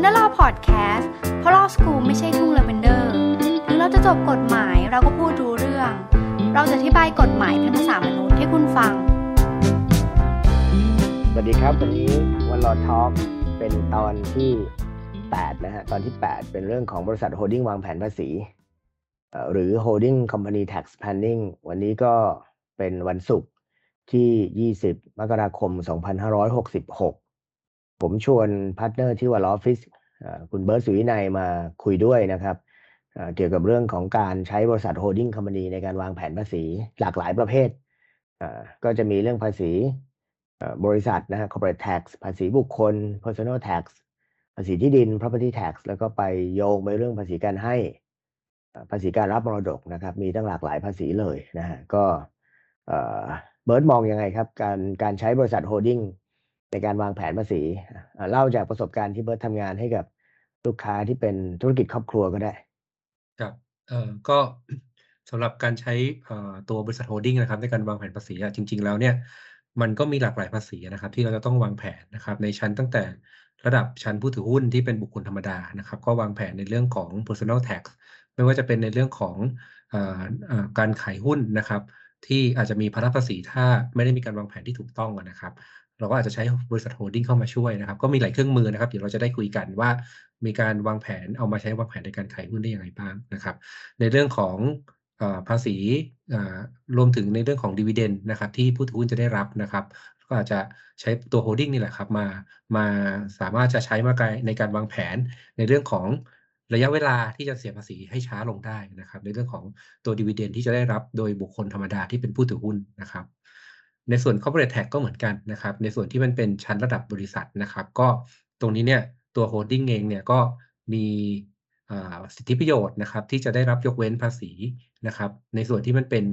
Wonder Law Podcast เพราะ law school ไม่ใช่ทุ่งลาเวนเดอร์ถึงเราจะจบกฎหมายเราก็พูดรู้เรื่อง เราจะอธิบายกฎหมายเป็นภาษามนุษย์ให้คุณฟัง สวัสดีครับ วันนี้ One Law Talk เป็นตอนที่8นะฮะตอนที่ 8 เป็นเรื่องของบริษัท holding วางแผนภาษีหรือ Holding Company Tax Planning วันนี้ก็เป็นวันศุกร์ที่ 20 มกราคม 2566 ผมชวน partner ที่ One Law Office คุณเบิร์ตสุวินัยมาคุยด้วยนะครับเกี่ยวกับเรื่องของการใช้บริษัท Holding Company ในการวางแผนภาษีหลากหลายประเภท ก็จะมีเรื่องภาษีบริษัทนะฮะ corporate tax ภาษีบุคคล personal tax ภาษีที่ดิน property tax แล้วก็ไปโยงไปเรื่องภาษีการให้ ภาษีการรับมรดกนะครับ มีตั้งหลากหลายภาษีเลยนะฮะ ก็เบิร์ตมองยังไงครับ การการใช้บริษัท holding ในการวางแผนภาษีเล่าจากประสบการณ์ที่เบิร์ตทำงานให้กับลูกค้าที่เป็นธุรกิจครอบครัวก็ได้ครับเอ่อก็สำหรับการใช้ตัวบริษัท holding นะครับ ในการวางแผนภาษีจริง ๆ แล้วเนี่ยมันก็มีหลากหลายภาษีนะครับ ที่เราจะต้องวางแผนนะครับ ในชั้นตั้งแต่ระดับชั้นผู้ถือหุ้นที่เป็นบุคคลธรรมดานะครับ ก็วางแผนในเรื่องของ personal tax ไม่ว่าจะเป็นในเรื่องของออการขายหุ้นนะครับ ที่อาจจะมีภาระภาษีถ้าไม่ได้มีการวางแผนที่ถูกต้องนะครับ เราก็อาจจะใช้บริษัท holding เข้ามาช่วยนะครับ ก็มีหลายเครื่องมือนะครับ เดี๋ยวเราจะได้คุยกันว่ามีการวางแผนเอามาใช้วางแผนในการขายหุ้นได้อยังไงบ้างนะครับ ในเรื่องของอภาษีรวมถึงในเรื่องของ dividend นะครับที่ผู้ถือหุ้นจะได้รับนะครับ ก็อาจจะใช้ตัว holding นี่แหละครับมามาสามารถจะใช้มาในการวางแผนในเรื่องของระยะเวลาที่จะเสียภาษีให้ช้าลงได้นะครับ ในเรื่องของตัวดีเวเดนที่จะได้รับโดยบุคคลธรรมดาที่เป็นผู้ถือหุ้นนะครับ ในส่วน corporate tax ก็เหมือนกันนะครับ ในส่วนที่มันเป็นชั้นระดับบริษัทนะครับ ก็ตรงนี้เนี่ยตัว holding เองเนี่ยก็มีสิทธิประโยชน์นะครับ ที่จะได้รับยกเว้นภาษีนะครับ ในส่วนที่มันเป็น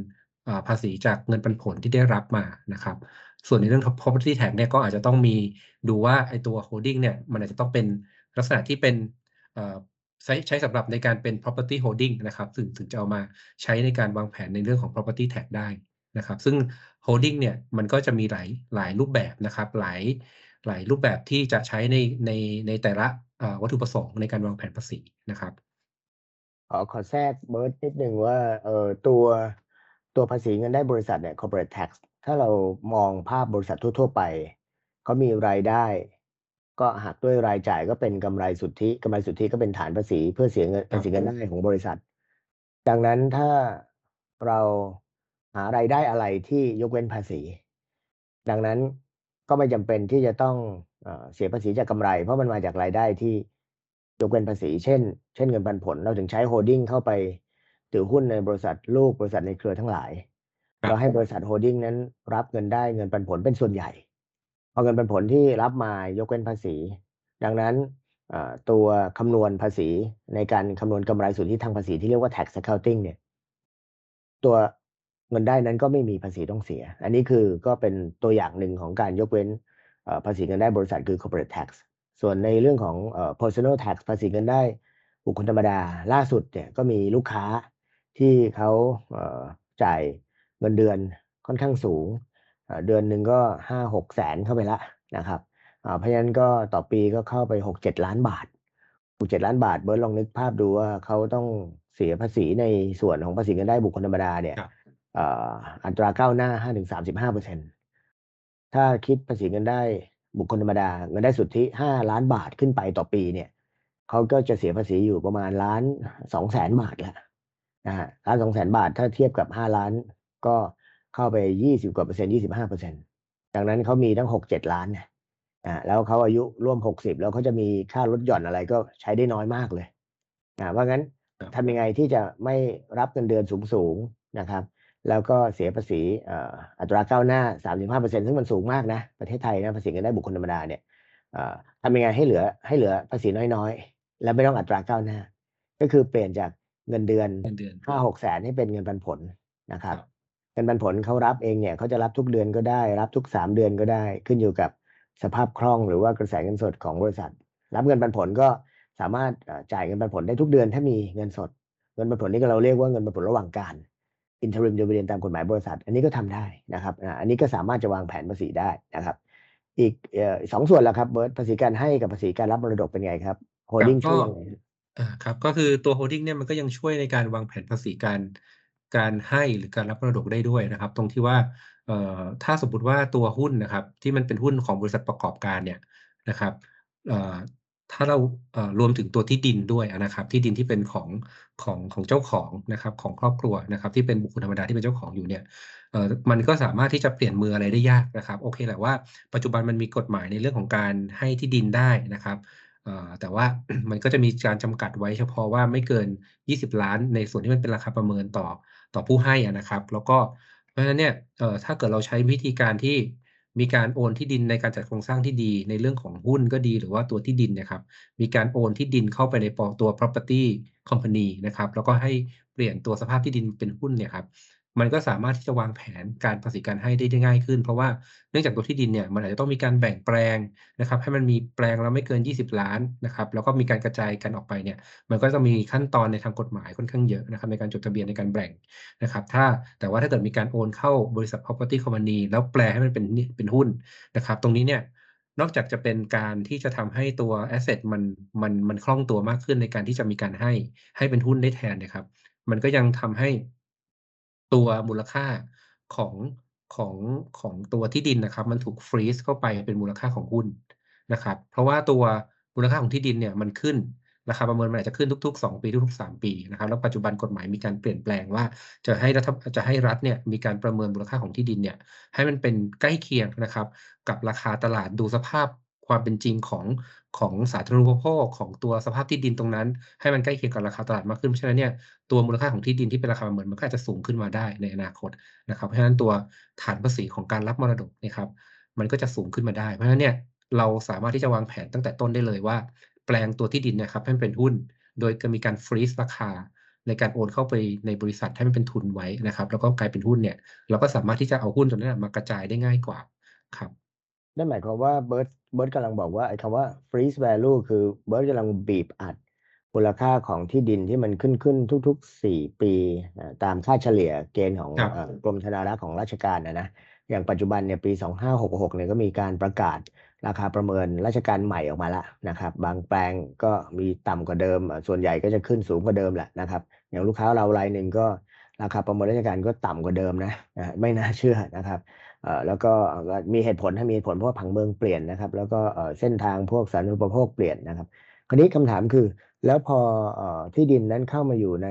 ภาษีจากเงินปันผลที่ได้รับมานะครับ ส่วนในเรื่อง property tax เนี่ยก็อาจจะต้องมีดูว่าไอ้ตัว holding เนี่ยมันอาจจะต้องเป็นลักษณะที่เป็นใช้ใช้สำหรับในการเป็น property holding นะครับ ถึงถึงจะเอามาใช้ในการวางแผนในเรื่องของ property tax ได้ นะครับซึ่ง holding เนี่ยมันก็จะมีหลายหลายรูปแบบนะครับหลายหลายรูปแบบที่จะใช้ในในในแต่ละเอ่อวัตถุประสงค์ในการวางแผนภาษีนะครับขอขอแทรกเบิร์ตนิดนึงว่าเอ่อตัวตัวภาษีเงินได้บริษัทเนี่ย corporate tax ถ้าเรามองภาพบริษัททั่ว ๆ ไปเขามีรายได้ ก็หักด้วยรายจ่ายก็เป็นกำไรสุทธิกำไรสุทธิก็เป็นฐานภาษีเพื่อเสียเงินครัภาบษีเงินได้ของบริษัท ดังนั้นถ้าเรา หารายได้อะไรที่ยกเว้นภาษี ดังนั้นก็ไม่จำเป็นที่จะต้องเอ่อเสียภาษีจากกำไร เพราะมันมาจากรายได้ที่ยกเว้นภาษี เช่น เช่นเงินปันผล เราถึงใช้โฮดดิ้งเข้าไปถือหุ้นในบริษัทลูกบริษัทในเครือทั้งหลายครับเราให้บริษัทโฮดดิ้งนั้น รับเงินได้เงินปันผลเป็นส่วนใหญ่พอเงินปันผลที่รับมายกเว้นภาษี ดังนั้นเอ่อตัวคำนวณภาษีในการคำนวณกำไรสุทธิทางภาษีที่เรียกว่า tax accounting เนี่ย ตัว เงินได้นั้นก็ไม่มีภาษีต้องเสีย อันนี้คือก็เป็นตัวอย่างหนึ่งของการยกเว้นภาษีเงินได้บริษัทคือ corporate tax ส่วนในเรื่องของ personal tax ภาษีเงินได้บุคคลธรรมดา ล่าสุดเนี่ยก็มีลูกค้าที่เขาเจ่ายเงินเดือนค่อนข้างสูงเเดือนหนึ่งก็ห้าหกแสนเข้าไปละนะครับเพราะฉะนั้นก็ต่อปีก็เข้าไปหกเจ็ดล้านบาทหกเจ็ดล้านบาทเบิร์ดลองนึกภาพดูว่าเขาต้องเสียภาษีในส่วนของภาษีเงินได้บุคคลธรรมดาเนี่ย อ่ออัตราก้าวหน้า5-35เปอร์เซ็นถ้าคิดภาษีเงินได้บุคคลธรรมดาเงินได้สุทธิ5ล้านบาทขึ้นไปต่อปีเนี่ยเขาก็จะเสียภาษีอยู่ประมาณล้านสองแสนบาทแล้วนะฮะล้านสองแสนบาทถ้าเทียบกับ5ล้านก็เข้าไป20กว่าเปอร์เซ็นต์25เปอร์เซ็นต์ดังนั้นเขามีทั้ง6-7ล้านเนี่ยอ่าแล้วเขาอายุร่วม60แล้วเขาจะมีค่าลดหย่อนอะไรก็ใช้ได้น้อยมากเลยอ่าว่างั้นครับทำยังไงที่จะไม่รับเงินเดือนสูงๆนะครับ แล้วก็เสียภาษีเอ่ออัตราก้าวหน้า 35%ซึ่งมันสูงมากนะ ประเทศไทยนะภาษีเงินได้บุคคลธรรมดาเนี่ยเอ่อทำยังไงให้เหลือให้เหลือภาษีน้อยๆ และไม่ต้องอัตราก้าวหน้า ก็คือเปลี่ยนจากเงินเดือนเงินเดือนห้าหกแสนให้เป็นเงินปันผลนะครับครับเงินปันผลเขารับเองเนี่ยเขาจะรับทุกเดือนก็ได้ รับทุกสามเดือนก็ได้ ขึ้นอยู่กับสภาพคล่องหรือว่ากระแสเงินสดของบริษัท รับเงินปันผลก็สามารถเอ่อจ่ายเงินปันผลได้ทุกเดือนถ้ามีเงินสด เงินปันผลนี่ก็เราเรียกว่าเงินปันผลระหว่างการ interim dividend ตามกฎหมายบริษัท อันนี้ก็ทำได้นะครับอ่าอันนี้ก็สามารถจะวางแผนภาษีได้นะครับ อีกเอ่อสองส่วนละครับเบิร์ตภาษีการให้กับภาษีการรับมรดกเป็นไงครับโฮลครัดิ้บงก็ช่วยยังไงครับ?อ่าครับก็คือตัว holding เนี่ยมันก็ยังช่วยในการวางแผนภาษีการการให้หรือการรับมรดกได้ด้วยนะครับ ตรงที่ว่าเอ่อถ้าสมมุติว่าตัวหุ้นนะครับ ที่มันเป็นหุ้นของบริษัทประกอบการเนี่ยนะครับเอ่อ ถ้าเรารวมถึงตัวที่ดินด้วยนะครับ ที่ดินที่เป็นของของของเจ้าของนะครับของครอบครัวนะครับ ที่เป็นบุคคลธรรมดาที่เป็นเจ้าของอยู่เนี่ยมันก็สามารถที่จะเปลี่ยนมืออะไรได้ยากนะครับ โอเคแหละว่าปัจจุบันมันมีกฎหมายในเรื่องของการให้ที่ดินได้นะครับแต่ว่ามันก็จะมีการจำกัดไว้เฉพาะว่าไม่เกิน 20,000,000ในส่วนที่มันเป็นราคาประเมินต่อต่อผู้ให้นะครับ แล้วก็เพราะฉะนั้นเนี่ยถ้าเกิดเราใช้วิธีการที่ มีการโอนที่ดินในการจัดโครงสร้างที่ดี ในเรื่องของหุ้นก็ดีหรือว่าตัวที่ดินเนี่ยครับ มีการโอนที่ดินเข้าไปในปตัว property company นะครับ แล้วก็ให้เปลี่ยนตัวสภาพที่ดินเป็นหุ้นเนี่ยครับ มันก็สามารถที่จะวางแผนการภาษีการให้ได้ง่ายขึ้น เพราะว่าเนื่องจากตัวที่ดินเนี่ยมันอาจจะต้องมีการแบ่งแปลงนะครับให้มันมีแปลงละไม่เกิน 20,000,000นะครับแล้วก็มีการกระจายกันออกไปเนี่ยมันก็จะมีขั้นตอนในทางกฎหมายค่อนข้างเยอะนะครับในการจดทะเบียนในการแบ่งนะครับถ้าแต่ว่าถ้าเกิดมีการโอนเข้าบริษัท property company แล้วแปลให้มันเป็นนี่เป็นหุ้นนะครับตรงนี้เนี่ยนอกจากจะเป็นการที่จะทำให้ตัวแอสเซตมันมันมันคล่องตัวมากขึ้นในการที่จะมีการให้ให้เป็นหุ้นได้แทนนี่ยครับ มันก็ยังทำให้ ตัวมูลค่าของของของตัวที่ดินนะครับ มันถูก freeze เข้าไปเป็นมูลค่าของหุ้นนะครับ เพราะว่าตัวมูลค่าของที่ดินเนี่ยมันขึ้นราคาประเมินมันอาจจะขึ้นทุก ๆ 2 ปีทุกๆ 3 ปีนะครับแล้วปัจจุบันกฎหมายมีการเปลี่ยนแปลงว่า จะให้รัฐจะให้รัฐเนี่ยมีการประเมินมูลค่าของที่ดินเนี่ยให้มันเป็นใกล้เคียงนะครับ กับราคาตลาดดูสภาพ ความเป็นจริงของของสาธารณูปโภคของตัวสภาพที่ดินตรงนั้น ให้มันใกล้เคียงกับราคาตลาดมากขึ้นเพราะฉะนั้นเนี่ยตัวมูลค่าของที่ดินที่เป็นราคาประเมินมันก็อาจจะสูงขึ้นมาได้ในอนาคตนะครับเพราะฉะนั้นตัวฐานภาษีของการรับมรดกนี่ยครับมันก็จะสูงขึ้นมาได้ เพราะฉะนั้นเนี่ยเราสามารถที่จะวางแผนตั้งแต่ต้นได้เลยว่า แปลงตัวที่ดินนี่ยครับให้เป็นหุ้น โดยจะมีการ freeze ราคาในการโอนเข้าไปในบริษัทให้มันเป็นทุนไว้นะครับ แล้วก็กลายเป็นหุ้นเนี่ย เราก็สามารถที่จะเอาหุ้นตัวนั้นมากระจายได้ง่ายกว่าครับ นั่นหมายความว่าเบิร์ตเบิร์ตกำลังบอกว่าไอ้คำว่า freeze value คือเบิร์ตกำลังบีบอัดมูลค่าของที่ดินที่มันขึ้นๆทุก ๆ 4 ปีอ่าตามค่าเฉลี่ยเกณฑ์ของครับเอ่อกรมธนารักษ์ของราชการอะนะอย่างปัจจุบันเนี่ยปี 2566เนี่ยก็มีการประกาศราคาประเมินราชการใหม่ออกมาแล้วนะครับ บางแปลงก็มีต่ำกว่าเดิมอ่าส่วนใหญ่ก็จะขึ้นสูงกว่าเดิมแหละนะครับ อย่างลูกค้าเรารายหนึ่งก็ราคาประเมินราชการก็ต่ำกว่าเดิมนะนะครับไม่น่าเชื่อนะครับเอ่อ แล้วก็เอ่อมีเหตุผลถ้ามีเหตุผลเพราะว่าผังเมืองเปลี่ยนนะครับ แล้วก็เอ่อเส้นทางพวกสาธารณูปโภคเปลี่ยนนะครับ คราวนี้คำถามคือ แล้วพอเอ่อที่ดินนั้นเข้ามาอยู่ใน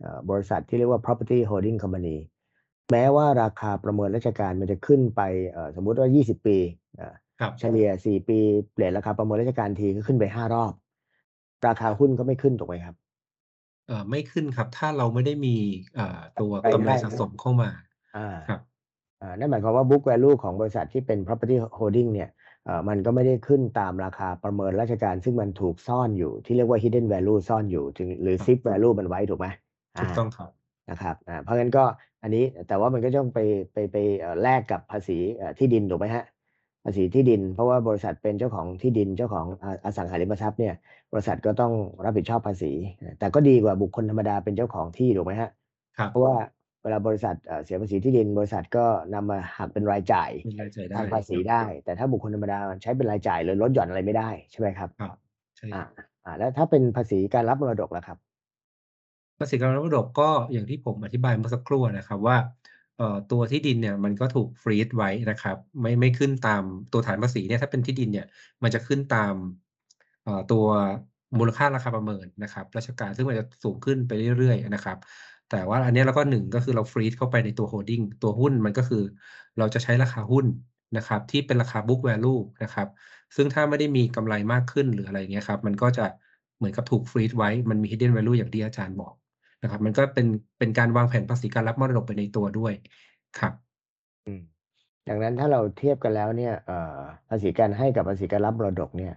เอ่อบริษัทที่เรียกว่า property holding company แม้ว่าราคาประเมินราชการมันจะขึ้นไปเอ่อสมมุติว่า 20 ปีอ่าครับเฉลี่ย 4 ปีเปลี่ยนราคาประเมินราชการทีก็ขึ้นไป 5 รอบ ราคาหุ้นก็ไม่ขึ้นถูกไหมครับ?เอ่อไม่ขึ้นครับ ถ้าเราไม่ได้มีอ่าตัวรายกำไรได้สะสมเข้ามาอาครับอ่า นั่นหมายความว่า book value ของบริษัทที่เป็น property holding เนี่ยเอ่อมันก็ไม่ได้ขึ้นตามราคาประเมินราชการ ซึ่งมันถูกซ่อนอยู่ที่เรียกว่า hidden value ซ่อนอยู่ถึงหรือครับ SIP value มันไว้ถูกไหม?ถูกอาต้องครับนะครับอ่าเพราะงั้นก็อันนี้แต่ว่ามันก็ต้องไปไปไปเอ่อแลกกับภาษีเอ่อที่ดินถูกไหมครับ?ภาษีที่ดิน เพราะว่าบริษัทเป็นเจ้าของที่ดินเจ้าของออสังหาริมทรัพย์เนี่ยบริษัทก็ต้องรับผิดชอบภาษีอาแต่ก็ดีกว่าบุคคลธรรมดาเป็นเจ้าของที่ถูกไหมครับ?ครับเพราะว่า เวลาบริษัทเอ่อเสียภาษีที่ดิน บริษัทก็นำมาหักเป็นรายจ่ายเป็นรายจ่ายได้ทางภาษีครับได้ แต่ถ้าบุคคลธรรมดาใช้เป็นรายจ่ายเลยลดหย่อนอะไรไม่ได้ใช่ไหมครับ?ครับใช่อาอ่าแล้วถ้าเป็นภาษีการรับมรดกล่ะครับ?ภาษีการรับมรดกก็อย่างที่ผมอธิบายเมื่อสักครู่อะนะครับว่าเอ่อตัวที่ดินเนี่ยมันก็ถูก freeze ไว้นะครับ ไม่ไม่ขึ้นตามตัวฐานภาษีเนี่ยถ้าเป็นที่ดินเนี่ยมันจะขึ้นตามเอ่อตัวมูลค่าราคาประเมินนะครับ ราชการซึ่งมันจะสูงขึ้นไปเรื่อยๆนะครับ แต่ว่าอันนี้เราก็1ก็คือเรา freeze เข้าไปในตัว holding ตัวหุ้นมันก็คือ เราจะใช้ราคาหุ้นนะครับที่เป็นราคา book value นะครับซึ่งถ้าไม่ได้มีกำไรมากขึ้นหรืออะไรอย่างเงี้ยครับมันก็จะเหมือนกับถูก freeze ไว้มันมี hidden value อย่างที่อาจารย์บอกนะครับมันก็เป็นเป็นการวางแผนภาษีการรับมรดกไปในตัวด้วยครับอืมดังนั้นถ้าเราเทียบกันแล้วเนี่ยภาษีการให้กับภาษีการรับมรดกเนี่ย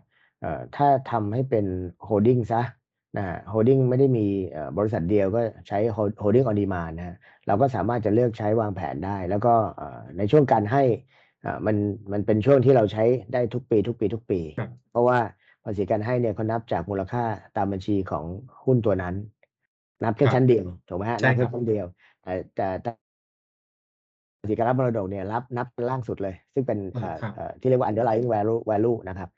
ถ้าทำให้เป็น holding เสีย นะครับ holding ไม่ได้มีเอ่อบริษัทเดียวก็ใช้ hold holding on demand นะครับเราก็สามารถจะเลือกใช้วางแผนได้ แล้วก็เอ่อในช่วงการให้อ่ามันมันเป็นช่วงที่เราใช้ได้ทุกปีๆๆครับเพราะว่าภาษีการให้เนี่ยเขานับจากมูลค่าตามบัญชีของหุ้นตัวนั้น นับแค่ครัชั้บนเดียวถูกไหมครับ?ใช่นับคแค่รับชั้นเดียวแต่แต่แต่ภาษีการรับมรดกเนี่ยรับนับล่างสุดเลย ซึ่งเป็นอาเอ่อครับเอ่อที่เรียกว่า underlying value value นะครับ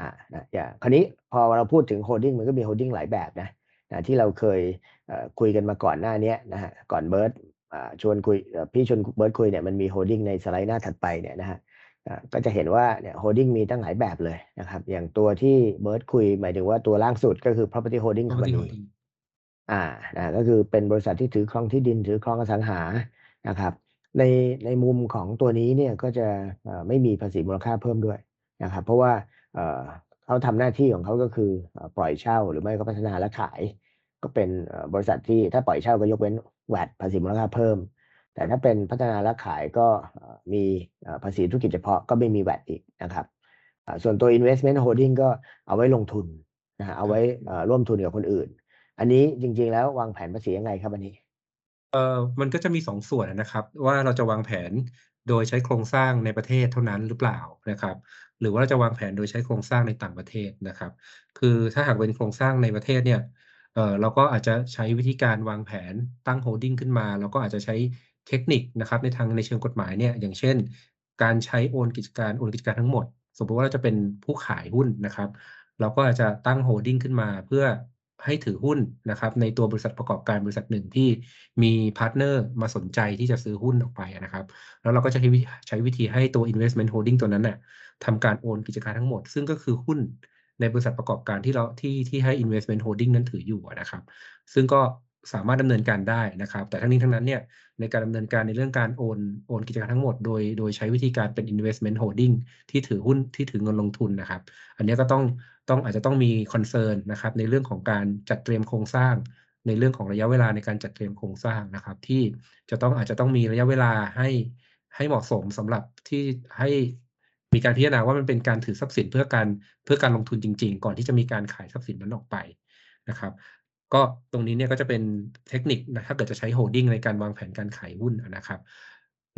อ่านะอย่างคราวนี้พอเราพูดถึง holding มันก็มี holding หลายแบบนะนะที่เราเคยเอ่อคุยกันมาก่อนหน้าเนี้ยนะฮะก่อนเบิร์ตอ่าชวนคุยเอ่อพี่ชวนเบิร์ตคุยเนี่ยมันมี holding ในสไลด์หน้าถัดไปเนี่ยนะฮะอ่าก็จะเห็นว่าเนี่ย holding มีตั้งหลายแบบเลยนะครับอย่างตัวที่เบิร์ตคุยหมายถึงว่าตัวล่างสุดก็คือ property holding property company holding อ่านะก็คือเป็นบริษัทที่ถือครองที่ดินถือครองอสังหานะครับในในมุมของตัวนี้เนี่ยก็จะเอ่อไม่มีภาษีมูลค่าเพิ่มด้วยนะครับเพราะว่า เอ่อเขาทำหน้าที่ของเขาก็คือเอ่อปล่อยเช่าหรือไม่ก็พัฒนาและขาย ก็เป็นเอ่อบริษัทที่ถ้าปล่อยเช่าก็ยกเว้นแวดภาษีมูลค่าเพิ่ม แต่ถ้าเป็นพัฒนาและขายก็เอ่อมีเอ่อภาษีธุรกิจเฉพาะก็ไม่มีแวดอีกนะครับอ่าส่วนตัว investment holding ก็เอาไว้ลงทุนนะฮะเอาไว้เอ่อร่วมทุนกับคนอื่น อันนี้จริง ๆ แล้ววางแผนภาษียังไงครับอันนี้เอ่อมันก็จะมีสองส่วนนะครับ ว่าเราจะวางแผนโดยใช้โครงสร้างในประเทศเท่านั้นหรือเปล่านะครับ หรือว่าจะวางแผนโดยใช้โครงสร้างในต่างประเทศนะครับ คือถ้าหากเป็นโครงสร้างในประเทศเนี่ยเออเราก็อาจจะใช้วิธีการวางแผนตั้ง holding ขึ้นมาเราก็อาจจะใช้เทคนิคนะครับในทางในเชิงกฎหมายเนี่ยอย่างเช่น การใช้โอนกิจการโอนกิจการทั้งหมด สมมติว่าเราจะเป็นผู้ขายหุ้นนะครับ เราก็อาจจะตั้ง holding ขึ้นมาเพื่อ ให้ถือหุ้นนะครับในตัวบริษัทประกอบการบริษัทหนึ่งที่มี partner มาสนใจที่จะซื้อหุ้นออกไปนะครับ แล้วเราก็จะใช้วิธีใช้วิธีให้ตัว investment holding ตัวนั้นน่ะทำการโอนกิจการทั้งหมด ซึ่งก็คือหุ้นในบริษัทประกอบการที่เราที่ที่ให้ investment holding นั้นถืออยู่นะครับ ซึ่งก็สามารถดำเนินการได้นะครับ แต่ทั้งนี้ทั้งนั้นเนี่ยในการดำเนินการในเรื่องการโอนโอนกิจการทั้งหมด โดยโดยใช้วิธีการเป็น investment holding ที่ถือหุ้นที่ถือเงินลงทุนนะครับ อันนี้ก็ต้องต้องอาจจะต้องมี concern นะครับในเรื่องของการจัดเตรียมโครงสร้าง ในเรื่องของระยะเวลาในการจัดเตรียมโครงสร้างนะครับ ที่จะต้องอาจจะต้องมีระยะเวลาให้ให้เหมาะสมสำหรับที่ให้มีการพิจารณาว่ามันเป็นการถือทรัพย์สินเพื่อการเพื่อการลงทุนจริง ๆ ก่อนที่จะมีการขายทรัพย์สินนั้นออกไปนะครับก็ตรงนี้เนี่ยก็จะเป็นเทคนิคนะถ้าเกิดจะใช้ holding ในการวางแผนการขายหุ้นนะครับ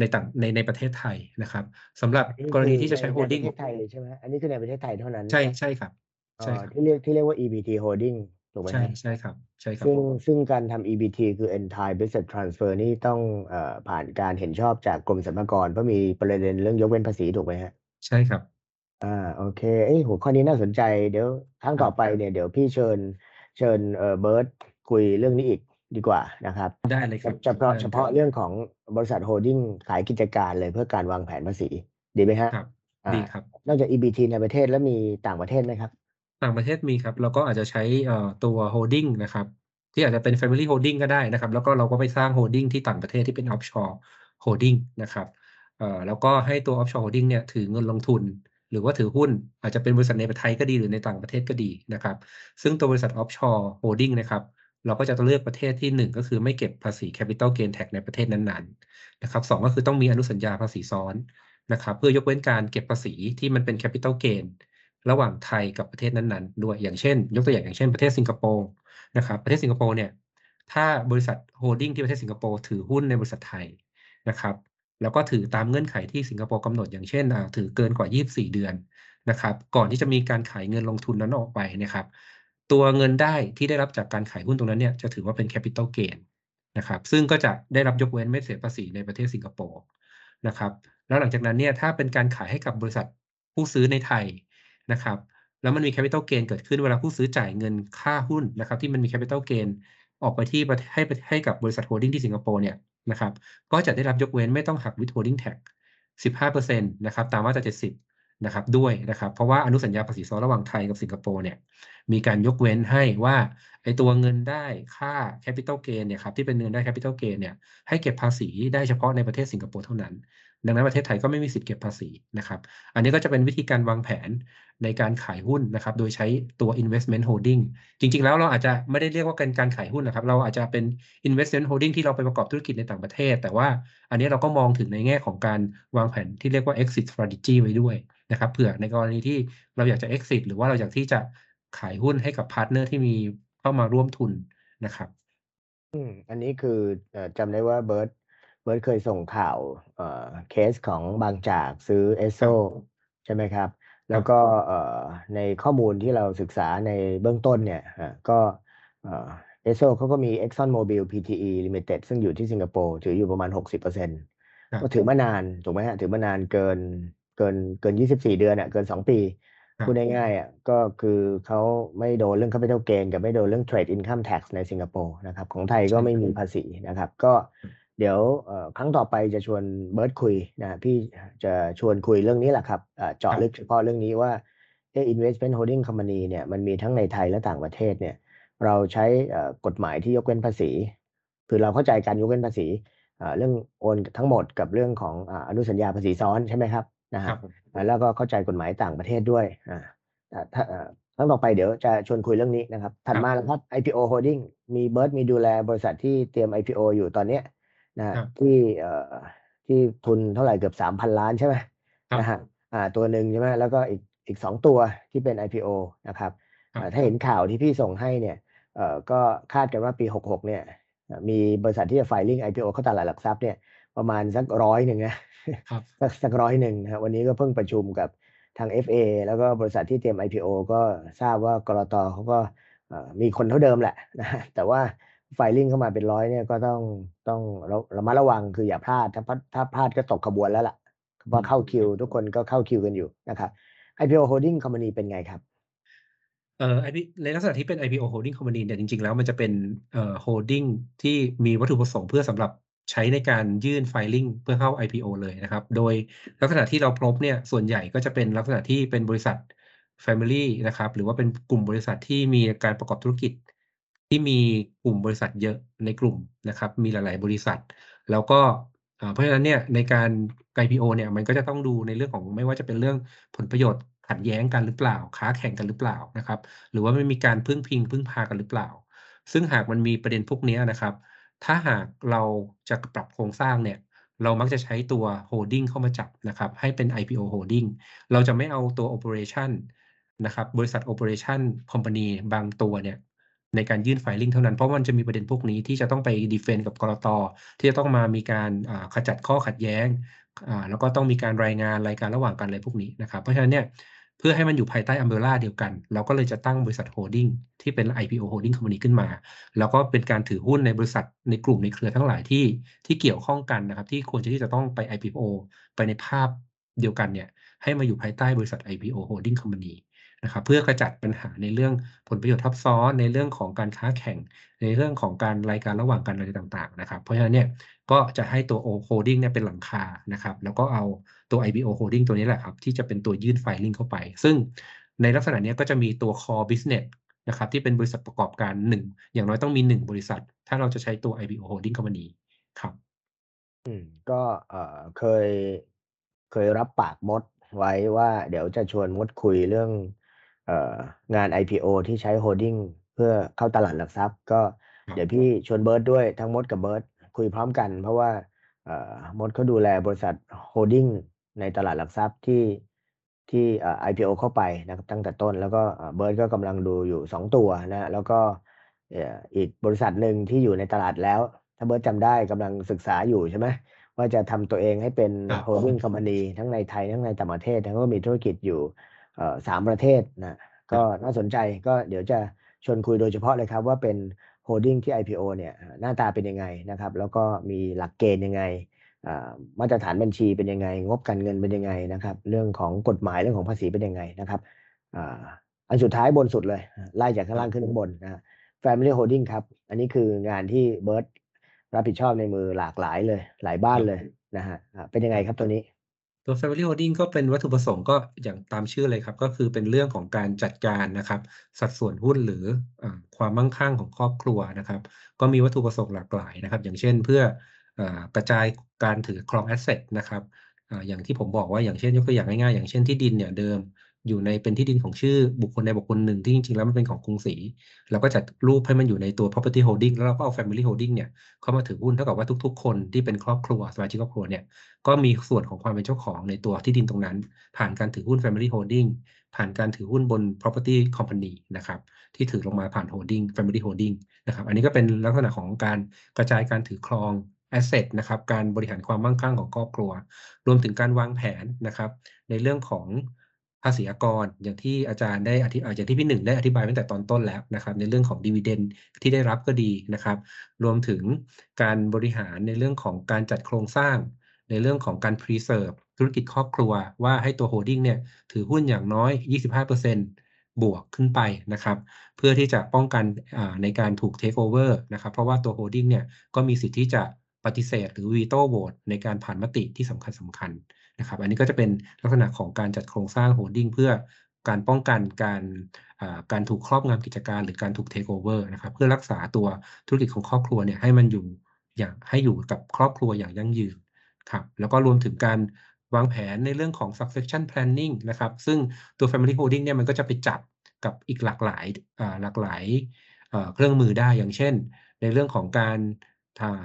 ในต่างในในประเทศไทยนะครับสำหรับอันนี้กรณีคือที่จะใช้ holding ในประเทศไทยทยใช่ไหมอันนี้คือในประเทศไทยเท่านั้น ใช่ใช่่ครับเอ่ ใช่อครับที่เรียกที่เรียกว่า EBT holding ถูกไหมใช่ฮะใช่ครับใช่ครับซึ่งผมซึ่งการทำ EBT คือ Entire Business Transfer นี่ต้องเอ่อผ่านการเห็นชอบจากกรมสรรพากรเพราะมีประเด็นเรื่องยกเว้นภาษีถูกไหมฮะใช่ครับอ่าโอเคเอ้ยหัวข้อนี้น่าสนใจเดี๋ยวครั้งต่อไปครัต่อบเนี่ยเดี๋ยวพี่เชิญเชิญเอ่อเบิร์ตคุยเรื่องนี้อีกดีกว่านะครับ ได้เลยครับเฉพาะได้เฉครัพาะเรื่องของบริษัทโฮลดิ้งขายกิจการเลยเพื่อการวางแผนภาษี ดีไหมฮะครับอ่าดีครับนอกจาก EBT ในประเทศแล้วมีต่างประเทศไหมครับ ต่างประเทศมีครับแล้วก็อาจจะใช้ตัว holding นะครับ ที่อาจจะเป็น family holding ก็ได้นะครับ แล้วก็เราก็ไปสร้าง holding ที่ต่างประเทศที่เป็น offshore holding นะครับแล้วก็ให้ตัว offshore holding เนี่ยถือเงินลงทุน หรือว่าถือหุ้น อาจจะเป็นบริษัทในประเทศไทยก็ดีหรือในต่างประเทศก็ดีนะครับ ซึ่งตัวบริษัท offshore holding นะครับเราก็จะต้องเลือกประเทศที่หนึ่งก็คือไม่เก็บภาษี capital gain tax ในประเทศนั้นๆนะครับสองก็คือต้องมีอนุสัญญาภาษีซ้อนนะครับ เพื่อยกเว้นการเก็บภาษีที่มันเป็น capital gain ระหว่างไทยกับประเทศนั้นๆ ด้วยอย่างเช่น ยกตัวอย่างอย่างเช่นประเทศสิงคโปร์นะครับประเทศสิงคโปร์เนี่ยถ้าบริษัทโฮลดิ้งที่ประเทศสิงคโปร์ถือหุ้นในบริษัทไทยนะครับแล้วก็ถือตามเงื่อนไขที่สิงคโปร์กำหนดอย่างเช่นถือเกินกว่า 24 เดือนนะครับก่อนที่จะมีการขายเงินลงทุนนั้นออกไปนะครับตัวเงินได้ที่ได้รับจากการขายหุ้นตรงนั้นเนี่ยจะถือว่าเป็น capital gain นะครับซึ่งก็จะได้รับยกเว้นไม่เสียภาษีในประเทศสิงคโปร์นะครับแล้วหลังจากนั้นเนี่ยถ้าเป็นการขายให้กับบริษัทผู้ซื้อในไทย นะครับ แล้วมันมี capital gain เกิดขึ้นเวลาผู้ซื้อจ่ายเงินค่าหุ้นนะครับ ที่มันมี capital gain ออกไปที่ให้ให้กับบริษัทโฮลดิ้งที่สิงคโปร์เนี่ยนะครับก็จะได้รับยกเว้นไม่ต้องหัก withholding tax 15%นะครับตามมาตรา70นะครับด้วยนะครับ เพราะว่าอนุสัญญาภาษีซ้อนระหว่างไทยกับสิงคโปร์เนี่ยมีการยกเว้นให้ว่าไอตัวเงินได้ค่า capital gain เนี่ยครับที่เป็นเงินได้ capital gain เนี่ยให้เก็บภาษีได้เฉพาะในประเทศสิงคโปร์เท่านั้น ดังนั้นประเทศไทยก็ไม่มีสิทธิ์เก็บภาษีนะครับ อันนี้ก็จะเป็นวิธีการวางแผน ในการขายหุ้นนะครับ โดยใช้ตัว investment holding จริง ๆ แล้วเราอาจจะไม่ได้เรียกว่าการการขายหุ้นนะครับ เราอาจจะเป็น investment holding ที่เราไปประกอบธุรกิจในต่างประเทศ แต่ว่าอันนี้เราก็มองถึงในแง่ของการวางแผนที่เรียกว่า exit strategy ไว้ด้วยนะครับ เผื่อในกรณีที่เราอยากจะ exit หรือว่าเราอยากที่จะขายหุ้นให้กับ partner ที่มีเข้ามาร่วมทุนนะครับ อืม อันนี้คือเอ่อจำได้ว่าเบิร์ตเบิร์ตเคยส่งข่าวเอ่อเคสของบางจากซื้อเอสโซใช่ไหมครับ แล้วก็เอ่อในข้อมูลที่เราศึกษาในเบื้องต้นเนี่ยอะก็เอ่อเอสโซเขาก็มี Exxon Mobil Pte Limited ซึ่งอยู่ที่สิงคโปร์ถืออยู่ประมาณ 60%ครับก็ถือมานาน ถูกไหมฮะ ถือมานานเกินเกินเกิน 24 เดือนอะเกิน 2 ปีครับพูดง่ายๆอะก็คือเขาไม่โดนเรื่อง capital gain กับไม่โดนเรื่อง trade income tax ในสิงคโปร์นะครับ ของไทยก็ใช่ไม่มีภาษีนะครับ ก็ เดี๋ยวเอ่อครั้งต่อไปจะชวนเบิร์ตคุยนะพี่จะชวนคุยเรื่องนี้แหละครับเอ่อเจาะลึกเฉพาะเรื่องนี้ว่าเออ investment holding company เนี่ยมันมีทั้งในไทยและต่างประเทศเนี่ยเราใช้เอ่อกฎหมายที่ยกเว้นภาษี คือเราเข้าใจการยกเว้นภาษีเอ่อเรื่องโอนทั้งหมดกับเรื่องของอ่าอนุสัญญาภาษีซ้อนใช่ไหมครับนะคฮะรับผมอ่าแล้วก็เข้าใจกฎหมายต่างประเทศด้วยอ่าอ่าถ้าเอ่อครั้งต่อไปเดี๋ยวจะชวนคุยเรื่องนี้นะครับ ถัดมาแล้วครับ IPO holding มีเบิร์ดมีดูแลบริษัทที่เตรียม IPO อยู่ตอนเนี้ย นะฮะครับที่เอ่อที่ทุนเท่าไหร่เกือบสามพันล้านใช่ไหมครับนะฮะอ่าตัวหนึ่งใช่ไหมแล้วก็อีกอีกสองตัวที่เป็น IPO นะครับครับอ่าถ้าเห็นข่าวที่พี่ส่งให้เนี่ยเอ่อก็คาดกันว่าปี 66 เนี่ยเอ่อมีบริษัทที่จะ filing IPO เข้าตลาดหลักทรัพย์เนี่ยประมาณสักร้อยหนึ่งนะครับสักสักร้อยหนึ่งนะฮะวันนี้ก็เพิ่งประชุมกับทาง FA แล้วก็บริษัทที่เตรียม IPO ก็ทราบว่ากรตเขาก็เอ่อมีคนเท่าเดิมแหละนะฮะแต่ว่า ไฟลิ่งเข้ามาเป็นร้อยเนี่ยก็ต้องต้องระระมัดระวังคืออย่าพลาด ถ้าพลาดถ้าพลาดก็ตกขบวนแล้วล่ะเพราะเข้าคิว ทุกคนก็เข้าคิวกันอยู่นะครับ IPO holding company เป็นไงครับเอ่อ IP ในลักษณะที่เป็น IPO holding company เนี่ยจริง ๆ แล้วมันจะเป็นเอ่อ holding ที่มีวัตถุประสงค์เพื่อสำหรับใช้ในการยื่น filing เพื่อเข้า IPO เลยนะครับ โดยลักษณะที่เราพบเนี่ยส่วนใหญ่ก็จะเป็นลักษณะที่เป็นบริษัท Family นะครับ หรือว่าเป็นกลุ่มบริษัทที่มีการประกอบธุรกิจ ที่มีกลุ่มบริษัทเยอะในกลุ่มนะครับ มีหลาย ๆ บริษัท แล้วก็เพราะฉะนั้นเนี่ยในการ IPO เนี่ยมันก็จะต้องดูในเรื่องของไม่ว่าจะเป็นเรื่องผลประโยชน์ขัดแย้งกันหรือเปล่า ค้าแข่งกันหรือเปล่านะครับ หรือว่าไมันมีการพึ่งพิงพึ่งพากันหรือเปล่า ซึ่งหากมันมีประเด็นพวกนี้นะครับ ถ้าหากเราจะปรับโครงสร้างเนี่ยเรามักจะใช้ตัว holding เข้ามาจับนะครับ ให้เป็น IPO holding เราจะไม่เอาตัว operation นะครับ บริษัท operation company บางตัวเนี่ย ในการยื่น filing เท่านั้น เพราะมันจะมีประเด็นพวกนี้ที่จะต้องไป defend กับกรตที่จะต้องมามีการขจัดข้อขัดแย้งแล้วก็ต้องมีการรายงานรายการระหว่างกันอะไรพวกนี้นะครับเพราะฉะนั้นเนี่ยเพื่อให้มันอยู่ภายใต้ umbrella เดียวกัน เราก็เลยจะตั้งบริษัท holding ที่เป็น IPO holding company ขึ้นมา แล้วก็เป็นการถือหุ้นในบริษัทในกลุ่มในเครือทั้งหลายที่ที่เกี่ยวข้องกันนะครับที่ควรจะที่จะต้องไป IPO ไปในภาพเดียวกันเนี่ยให้มาอยู่ภายใต้บริษัท IPO holding company นะครับเพื่อขจัดปัญหาในเรื่องผลประโยชน์ทับซ้อนในเรื่องของการค้าแข่ง ในเรื่องของการรายการระหว่างกันอะไรต่างๆนะครับเพราะฉะนั้นเนี่ยก็จะให้ตัว O holding เนี่ยเป็นหลังคานะครับแล้วก็เอาตัว IPO holding ตัวนี้แหละครับที่จะเป็นตัวยื่น filing เข้าไป ซึ่งในลักษณะนี้ก็จะมีตัว core business นะครับที่เป็นบริษัทประกอบการหนึ่งอย่างน้อยต้องมีหนึ่งบริษัท ถ้าเราจะใช้ตัว IPO holding company ครับอืมก็เอ่อเคยเคยรับปากมดไว้ว่าเดี๋ยวจะชวนมดคุยเรื่อง งาน IPO ที่ใช้โฮลดิ้งเพื่อเข้าตลาดหลักทรัพย์ ก็ครับเดี๋ยวพี่ชวนเบิร์ดด้วยทั้งมดกับเบิร์ดคุยพร้อมกัน เพราะว่าเอ่อมดเขาดูแลบริษัทโฮลดิ้งในตลาดหลักทรัพย์ที่ที่เอ่อ IPO เข้าไปนะครับตั้งแต่ต้น แล้วก็เอ่อเบิร์ดก็กำลังดูอยู่สองตัวนะแล้วก็เอ่ออีกบริษัทหนึ่งที่อยู่ในตลาดแล้ว ถ้าเบิร์ดจำได้กำลังศึกษาอยู่ใช่ไหมว่าจะทำตัวเองให้เป็นครับ holding company ทั้งในไทย ทั้งในต่างประเทศ ทั้งก็มีธุรกิจอยู่เอ่อ สามประเทศนะก็น่าสนใจก็เดี๋ยวจะชวนคุยโดยเฉพาะเลยครับว่าเป็น holding ที่ IPO เนี่ยหน้าตาเป็นยังไงนะครับ แล้วก็มีหลักเกณฑ์ยังไงอ่ามาตรฐานบัญชีเป็นยังไง งบการเงินเป็นยังไงนะครับ เรื่องของกฎหมายเรื่องของภาษีเป็นยังไงนะครับอ่าอันสุดท้ายบนสุดเลย ไล่จากข้างล่างขึ้นข้างบนนะฮะ Family Holding ครับ อันนี้คืองานที่เบิร์ตรับผิดชอบในมือหลากหลายเลย หลายบ้านเลยนะฮะอ่าเป็นยังไงครับตัวนี้ ตัว Family Holding ก็เป็นวัตถุประสงค์ก็อย่างตามชื่อเลยครับ ก็คือเป็นเรื่องของการจัดการนะครับ สัดส่วนหุ้นหรืออความมั่งคั่งของครอบครัวนะครับ ก็มีวัตถุประสงค์หลากหลายนะครับ อย่างเช่นเพื่ออกระจายการถือครองแอสเซทนะครับออย่างที่ผมบอกว่าอย่างเช่นยกตัวอย่างง่ายๆ อย่างเช่นที่ดินเนี่ยเดิม อยู่ในเป็นที่ดินของชื่อบุคคลใดบุคคลหนึ่งที่จริงๆแล้วมันเป็นของกรุงศรีเราก็จัดรูปให้มันอยู่ในตัว property holding แล้วเราก็เอา family holding เนี่ยเข้ามาถือหุ้นเท่ากับว่าทุก ๆ คนที่เป็นครอบครัวสมาชิกครอบครัวเนี่ยก็มีส่วนของความเป็นเจ้าของในตัวที่ดินตรงนั้น ผ่านการถือหุ้น Family Holding ผ่านการถือหุ้นบน property company นะครับที่ถือลงมาผ่าน holding Family Holding นะครับอันนี้ก็เป็นลักษณะของการกระจายการถือครอง asset นะครับการบริหารความมั่งคั่งของครอบครัว รวมถึงการวางแผนนะครับในเรื่องของ ภาษีอากรอย่างที่อาจารย์ได้อธิอ่าอย่างที่พี่หนึ่งได้อธิบายตั้งแต่ตอนต้นแล้วนะครับ ในเรื่องของดีเวเดนที่ได้รับก็ดีนะครับ รวมถึงการบริหารในเรื่องของการจัดโครงสร้าง ในเรื่องของการ preserve ธุรกิจครอบครัว ว่าให้ตัวโฮลดิ้งเนี่ยถือหุ้นอย่างน้อย 25%บวกขึ้นไปนะครับ เพื่อที่จะป้องกันในการถูกเทคโอเวอร์นะครับเพราะว่าตัวโฮลดิ้งเนี่ยก็มีสิทธิ์ที่จะปฏิเสธหรือวีโต้โหวตในการผ่านมติที่สำคัญสำคัญ นะครับ อันนี้ก็จะเป็นลักษณะของการจัดโครงสร้างโฮลดิ้งเพื่อการป้องกันการการถูกครอบงำกิจการหรือการถูกเทคโอเวอร์นะครับเพื่อรักษาตัวธุรกิจของครอบครัวเนี่ยให้มันอยู่อย่างให้อยู่กับครอบครัวอย่างยั่งยืนครับแล้วก็รวมถึงการวางแผนในเรื่องของ succession planning นะครับ ซึ่งตัว family holding เนี่ยมันก็จะไปจับกับอีกหลากหลายหลากหลายเครื่องมือได้อย่างเช่น ในเรื่องของการ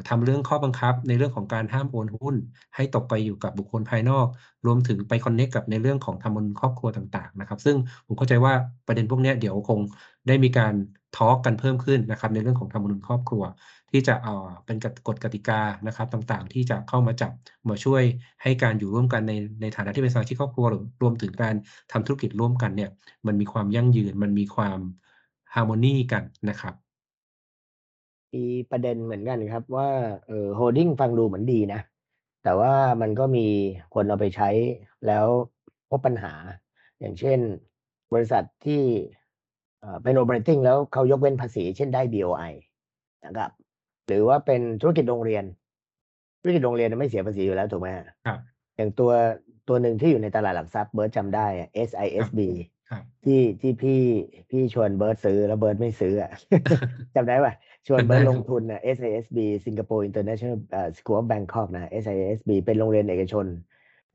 ทำเรื่องข้อบังคับในเรื่องของการห้ามโอนหุ้น ให้ตกไปอยู่กับบุคคลภายนอก รวมถึงไปคอนเน็กกับในเรื่องของทำบนครอบครัวต่างๆนะครับ ซึ่งผมเข้าใจว่าประเด็นพวกนี้เดี๋ยวคงได้มีการทอล์กกันเพิ่มขึ้นนะครับ ในเรื่องของทำบนครอบครัว ที่จะเอ่อเป็นกฎกติกานะครับต่างๆ ที่จะเข้ามาจับมาช่วยให้การอยู่ร่วมกันในในฐานะที่เป็นสมาชิกครอบครัวหรือรวมถึงการทำธุรกิจร่วมกันเนี่ยมันมีความยั่งยืนมันมีความฮาร์โมนีกันนะครับ มีประเด็นเหมือนกันครับว่าเออโฮลดิ้งฟังดูเหมือนดีนะ แต่ว่ามันก็มีคนเอาไปใช้แล้วพบปัญหา อย่างเช่นบริษัทที่เป็น operating แล้วเขายกเว้นภาษีเช่นได้ BOI นะครับ หรือว่าเป็นธุรกิจโรงเรียน ธุรกิจโรงเรียนไม่เสียภาษีอยู่แล้วถูกไหมครับอย่างตัวตัวหนึ่งที่อยู่ในตลาดหลักทรัพย์เบิร์ตจำได้ SISB ครับที่ที่พี่พี่ชวนเบิร์ตซื้อแล้วเบิร์ตไม่ซื้ออะจำได้ป่ะ ชวนเบิร์ตลงทุนนะ SISB Singapore International School of Bangkok นะ SISB เป็นโรงเรียนเอกชน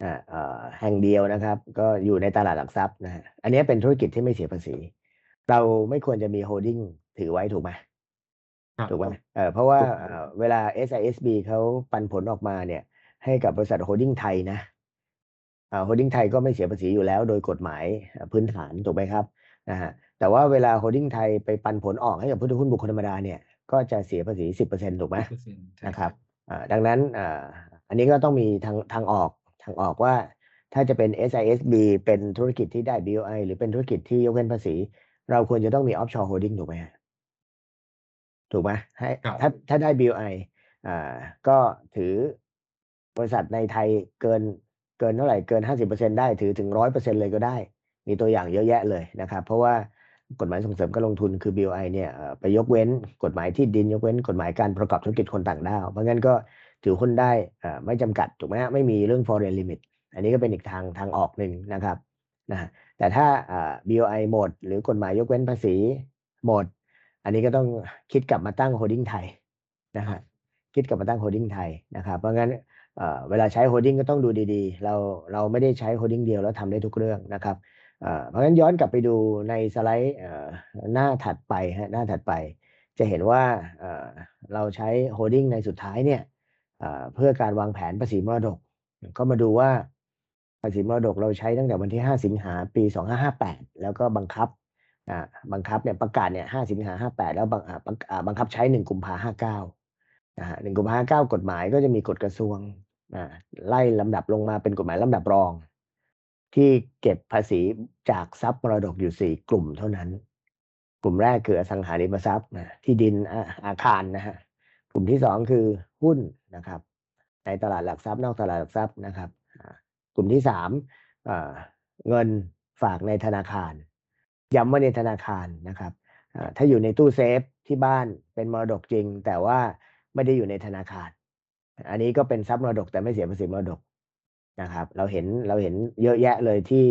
อ่าแห่งเดียวนะครับ ก็อยู่ในตลาดหลักทรัพย์นะฮะอันนี้เป็นธุรกิจที่ไม่เสียภาษี เราไม่ควรจะมีโฮลดิ้งถือไว้ถูกไหมถูกไหมเออเพราะว่าเวลา SISB เขาปันผลออกมาเนี่ย ให้กับบริษัทโฮลดิ้งไทยนะโฮลดิ้งไทยก็ไม่เสียภาษีอยู่แล้ว โดยกฎหมายพื้นฐานถูกไหมครับนะฮะแต่ว่าเวลาโฮดดิ้งไทยไปปันผลออกให้กับผู้ถือหุ้นบุคคลธรรมดาเนี่ย ก็จะเสียภาษีสิบเปอร์เซ็นถูกไหมนะครับดังนั้นอันนี้ก็ต้องมีทางทางออกทางออกว่าถ้าจะเป็น SISB เป็นธุรกิจที่ได้ BOI หรือเป็นธุรกิจที่ยกเว้นภาษี เราควรจะต้องมี offshore holding ถูกไหมถูกไหมให้ถ้าถ้าได้ BOI อ่าก็ถือบริษัทในไทยเกินเกินเท่าไหร่เกินห้าสิบเปอร์เซ็นได้ถือถึงร้อยเปอร์เซ็นเลยก็ได้ มีตัวอย่างเยอะแยะเลยนะครับ เพราะว่า กฎหมายส่งเสริมการลงทุนคือ BOI เนี่ยไปยกเว้นกฎหมายที่ดินยกเว้นกฎหมายการประกอบธุรกิจคนต่างด้าว เพราะงั้นก็ถือหุ้นได้ไม่จำกัดถูกไหมไม่มีเรื่อง foreign limit อันนี้ก็เป็นอีกทางทางออกหนึ่งนะครับนะแต่ถ้า BOI หมด หรือกฎหมายยกเว้นภาษีหมด อันนี้ก็ต้องคิดกลับมาตั้งโฮดดิ้งไทยนะฮะคิดกลับมาตั้งโฮลดิ้งไทยนะครับเพราะงั้นเวลาใช้โฮลดิ้งก็ต้องดูดีๆ เราเราไม่ได้ใช้โฮลดิ้งเดียวแล้วทำได้ทุกเรื่องนะครับ เพราะฉะนั้นย้อนกลับไปดูในสไลด์หน้าถัดไปฮะหน้าถัดไป จะเห็นว่าเราใช้โฮลดิ้งในสุดท้ายเนี่ยเพื่อการวางแผนภาษีมรดก ก็มาดูว่าภาษีมรดกเราใช้ตั้งแต่วันที่ 5 สิงหาปี 2558 แล้วก็บังคับบังคับเนี่ยประกาศเนี่ย 5 สิงหา 58 แล้วบังบังคับใช้ 1 กุมภา59นะฮะ1กุมภา59 กฎหมายก็จะมีกฎกระทรวงไล่ลำดับลงมาเป็นกฎหมายลำดับรอง ที่เก็บภาษีจากทรัพย์มรดกอยู่สี่กลุ่มเท่านั้น กลุ่มแรกคืออสังหาริมทรัพย์นะที่ดินอาคารนะฮะกลุ่มที่สองคือหุ้นนะครับ ในตลาดหลักทรัพย์นอกตลาดหลักทรัพย์นะครับ กลุ่มที่สามเงินฝากในธนาคารย้ำว่าในธนาคารนะครับถ้าอยู่ในตู้เซฟที่บ้านเป็นมรดกจริง แต่ว่าไม่ได้อยู่ในธนาคาร อันนี้ก็เป็นทรัพย์มรดกแต่ไม่เสียภาษีมรดก นะครับ เราเห็นเราเห็นเยอะแยะเลยที่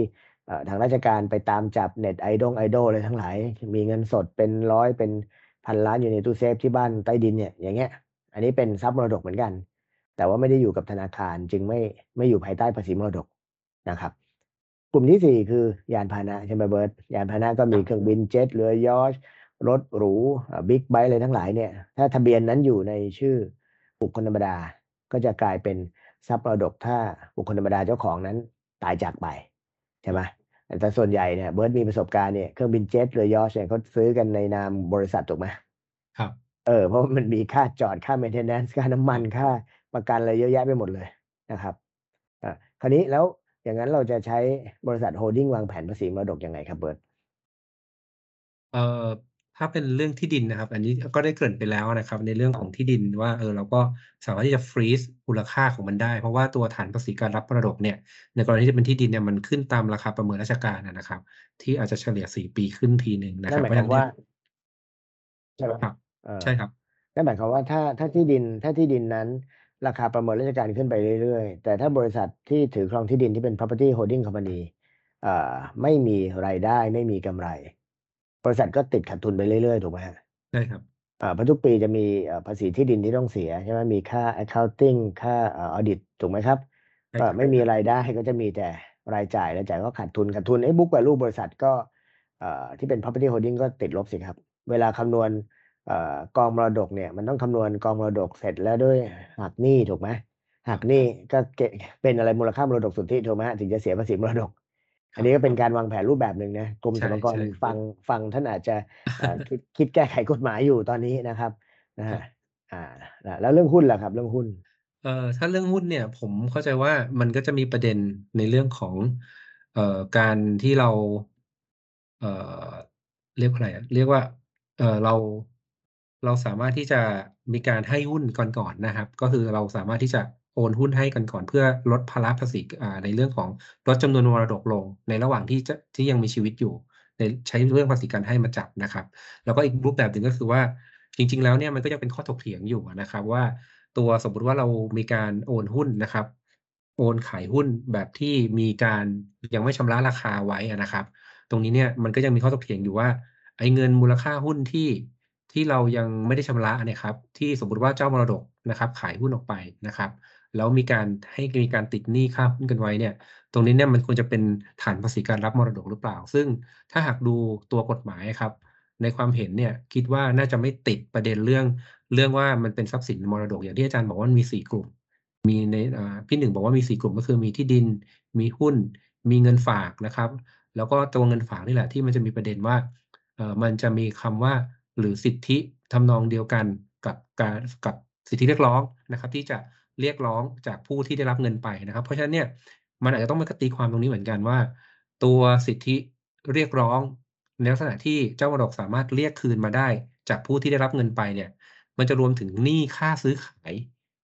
ทางราชการไปตามจับเน็ตไอดงไอดอลเลยทั้งหลาย มีเงินสดเป็นร้อยเป็นพันล้านอยู่ในตู้เซฟที่บ้านใต้ดินเนี่ยอย่างเงี้ย อันนี้เป็นทรัพย์มรดกเหมือนกัน แต่ว่าไม่ได้อยู่กับธนาคารจึงไม่ไม่อยู่ภายใต้ภาษีมรดกนะครับ กลุ่มที่สี่คือยานพาหนะใช่ไหมเบิร์ตยานพาหนะก็มีเครื่องบินเจ็ตเรือยอชต์รถหรูบิ๊กไบค์อะไรทั้งหลายเนี่ย ถ้าทะเบียนนั้นอยู่ในชื่อบุคคลธรรมดาก็จะกลายเป็น ทรัพย์มรดกถ้าบุคคลธรรมดาเจ้าของนั้นตายจากไปใช่ไหมแต่ส่วนใหญ่เนี่ยเบิร์ดมีประสบการณ์เนี่ยเครื่องบินเจ็ตหรือยอชต์เนี่ยเขาซื้อกันในนามบริษัทถูกไหมครับเออเพราะมันมีค่าจอดค่า maintenance ค่าน้ำมันค่าประกันอะไรเยอะแยะไปหมดเลยนะครับอ่าคราวนี้แล้วอย่างนั้นเราจะใช้บริษัทโฮลดิ้งวางแผนภาษีมรดกยังไงครับเบิร์ตเอ่อ ถ้าเป็นเรื่องที่ดินนะครับ อันนี้ก็ได้เกริ่นไปแล้วนะครับ ในเรื่องของที่ดินว่าเออเราก็สามารถที่จะ freeze มูลค่าของมันได้ เพราะว่าตัวฐานภาษีการรับมรดกเนี่ยในกรณีที่เป็นที่ดินเนี่ยมันขึ้นตามราคาประเมินราชการอะนะครับ ที่อาจจะเฉลี่ย4ปีขึ้นทีหนึ่งนะครับหเพมายราะคฉะวามนั้นเนี่ว่าใช่ไหมครับเออใช่ครับนั่นหมายความว่าถ้าถ้าที่ดินถ้าที่ดินนั้น ราคาประเมินราชการขึ้นไปเรื่อยๆ แต่ถ้าบริษัทที่ถือครองที่ดินที่เป็น property holding company เอ่อไม่มีรายได้ไม่มีกำไร บริษัทก็ติดขาดทุนไปเรื่อยๆ ถูกไหมฮะใช่ครับอ่าเพราะทุกปีจะมีเอ่อภาษีที่ดินที่ต้องเสียใช่ไหมมีค่า accounting ค่าเอ่อ audit ถูกไหมครับใช่ก็ครับไม่มีรายได้ก็จะมีแต่รายจ่ายรายจ่ายก็ขาดทุนขาดทุนไอ้ book value บริษัทก็เอ่อที่เป็น property holding ก็ติดลบสิครับ เวลาคำนวณเอ่อกองมรดกเนี่ยมันต้องคำนวณกองมรดกเสร็จแล้วด้วยหักหนี้ถูกไหมหักหนี้ก็เกเป็นอะไรมูลค่ามรดกสุทธิถูกไหมฮะถึงจะเสียภาษีมรดกค อัรันบนี้ก็เป็นการวางแผนรูปแบบหนึ่งนะกรมสรใช่รพากรใช่ฟังฟังท่านอาจจะเอ่อคิดคิดแก้ไขกฎหมายอยู่ตอนนี้นะครับนะครัฮะบอ่าแล้วแล้วเรื่องหุ้นล่ะครับ เรื่องหุ้นเอ่อถ้าเรื่องหุ้นเนี่ย ผมเข้าใจว่ามันก็จะมีประเด็นในเรื่องของเอ่อการที่เรา เอ่อเรียกว่าอะไรอะเรียกว่าเอ่อเราเราสามารถที่จะมีการให้หุ้นก่อนๆนะครับ ก็คือเราสามารถที่จะ โอนหุ้นให้กันก่อนเพื่อลดภาระภาษีในเรื่องของลดจำนวนมรดกลง ในระหว่างที่จะที่ยังมีชีวิตอยู่ในใช้เรื่องภาษีการให้มาจับนะครับ แล้วก็อีกรูปแบบหนึ่งก็คือว่าจริง ๆ แล้วเนี่ยมันก็ยังเป็นข้อถกเถียงอยู่นะครับว่าตัวสมมุติว่าเรามีการโอนหุ้นนะครับ โอนขายหุ้นแบบที่มีการยังไม่ชำระราคาไว้นะครับ ตรงนี้เนี่ยมันก็ยังมีข้อถกเถียงอยู่ว่าไอ้เงินมูลค่าหุ้นที่ที่เรายังไม่ได้ชำระนี่ยครับ ที่สมมติว่าเจ้ามรดกนะครับ ขายหุ้นออกไปนะครับ แล้วมีการให้มีการติดหนี้ค่าหุ้นกันไว้เนี่ย ตรงนี้เนี่ยมันควรจะเป็นฐานภาษีการรับมรดกหรือเปล่า ซึ่งถ้าหากดูตัวกฎหมายครับ ในความเห็นเนี่ยคิดว่าน่าจะไม่ติดประเด็นเรื่อง เรื่องว่ามันเป็นทรัพย์สินมรดกอย่างที่อาจารย์บอกว่ามันมี4กลุ่ม มีในพี่หนึ่งบอกว่ามี4กลุ่มก็คือมีที่ดิน มีหุ้น มีเงินฝากนะครับ แล้วก็ตัวเงินฝากนี่แหละที่มันจะมีประเด็นว่าเออมันจะมีคำว่าหรือสิทธิทำนองเดียวกันกับการกับสิทธิเรียกร้องนะครับ ที่จะ เรียกร้องจากผู้ที่ได้รับเงินไปนะครับ เพราะฉะนั้นเนี่ยมันอาจจะต้องมาตีความตรงนี้เหมือนกันว่า ตัวสิทธิเรียกร้องในลักษณะที่เจ้ามรดกสามารถเรียกคืนมาได้ จากผู้ที่ได้รับเงินไปเนี่ย มันจะรวมถึงหนี้ค่าซื้อขาย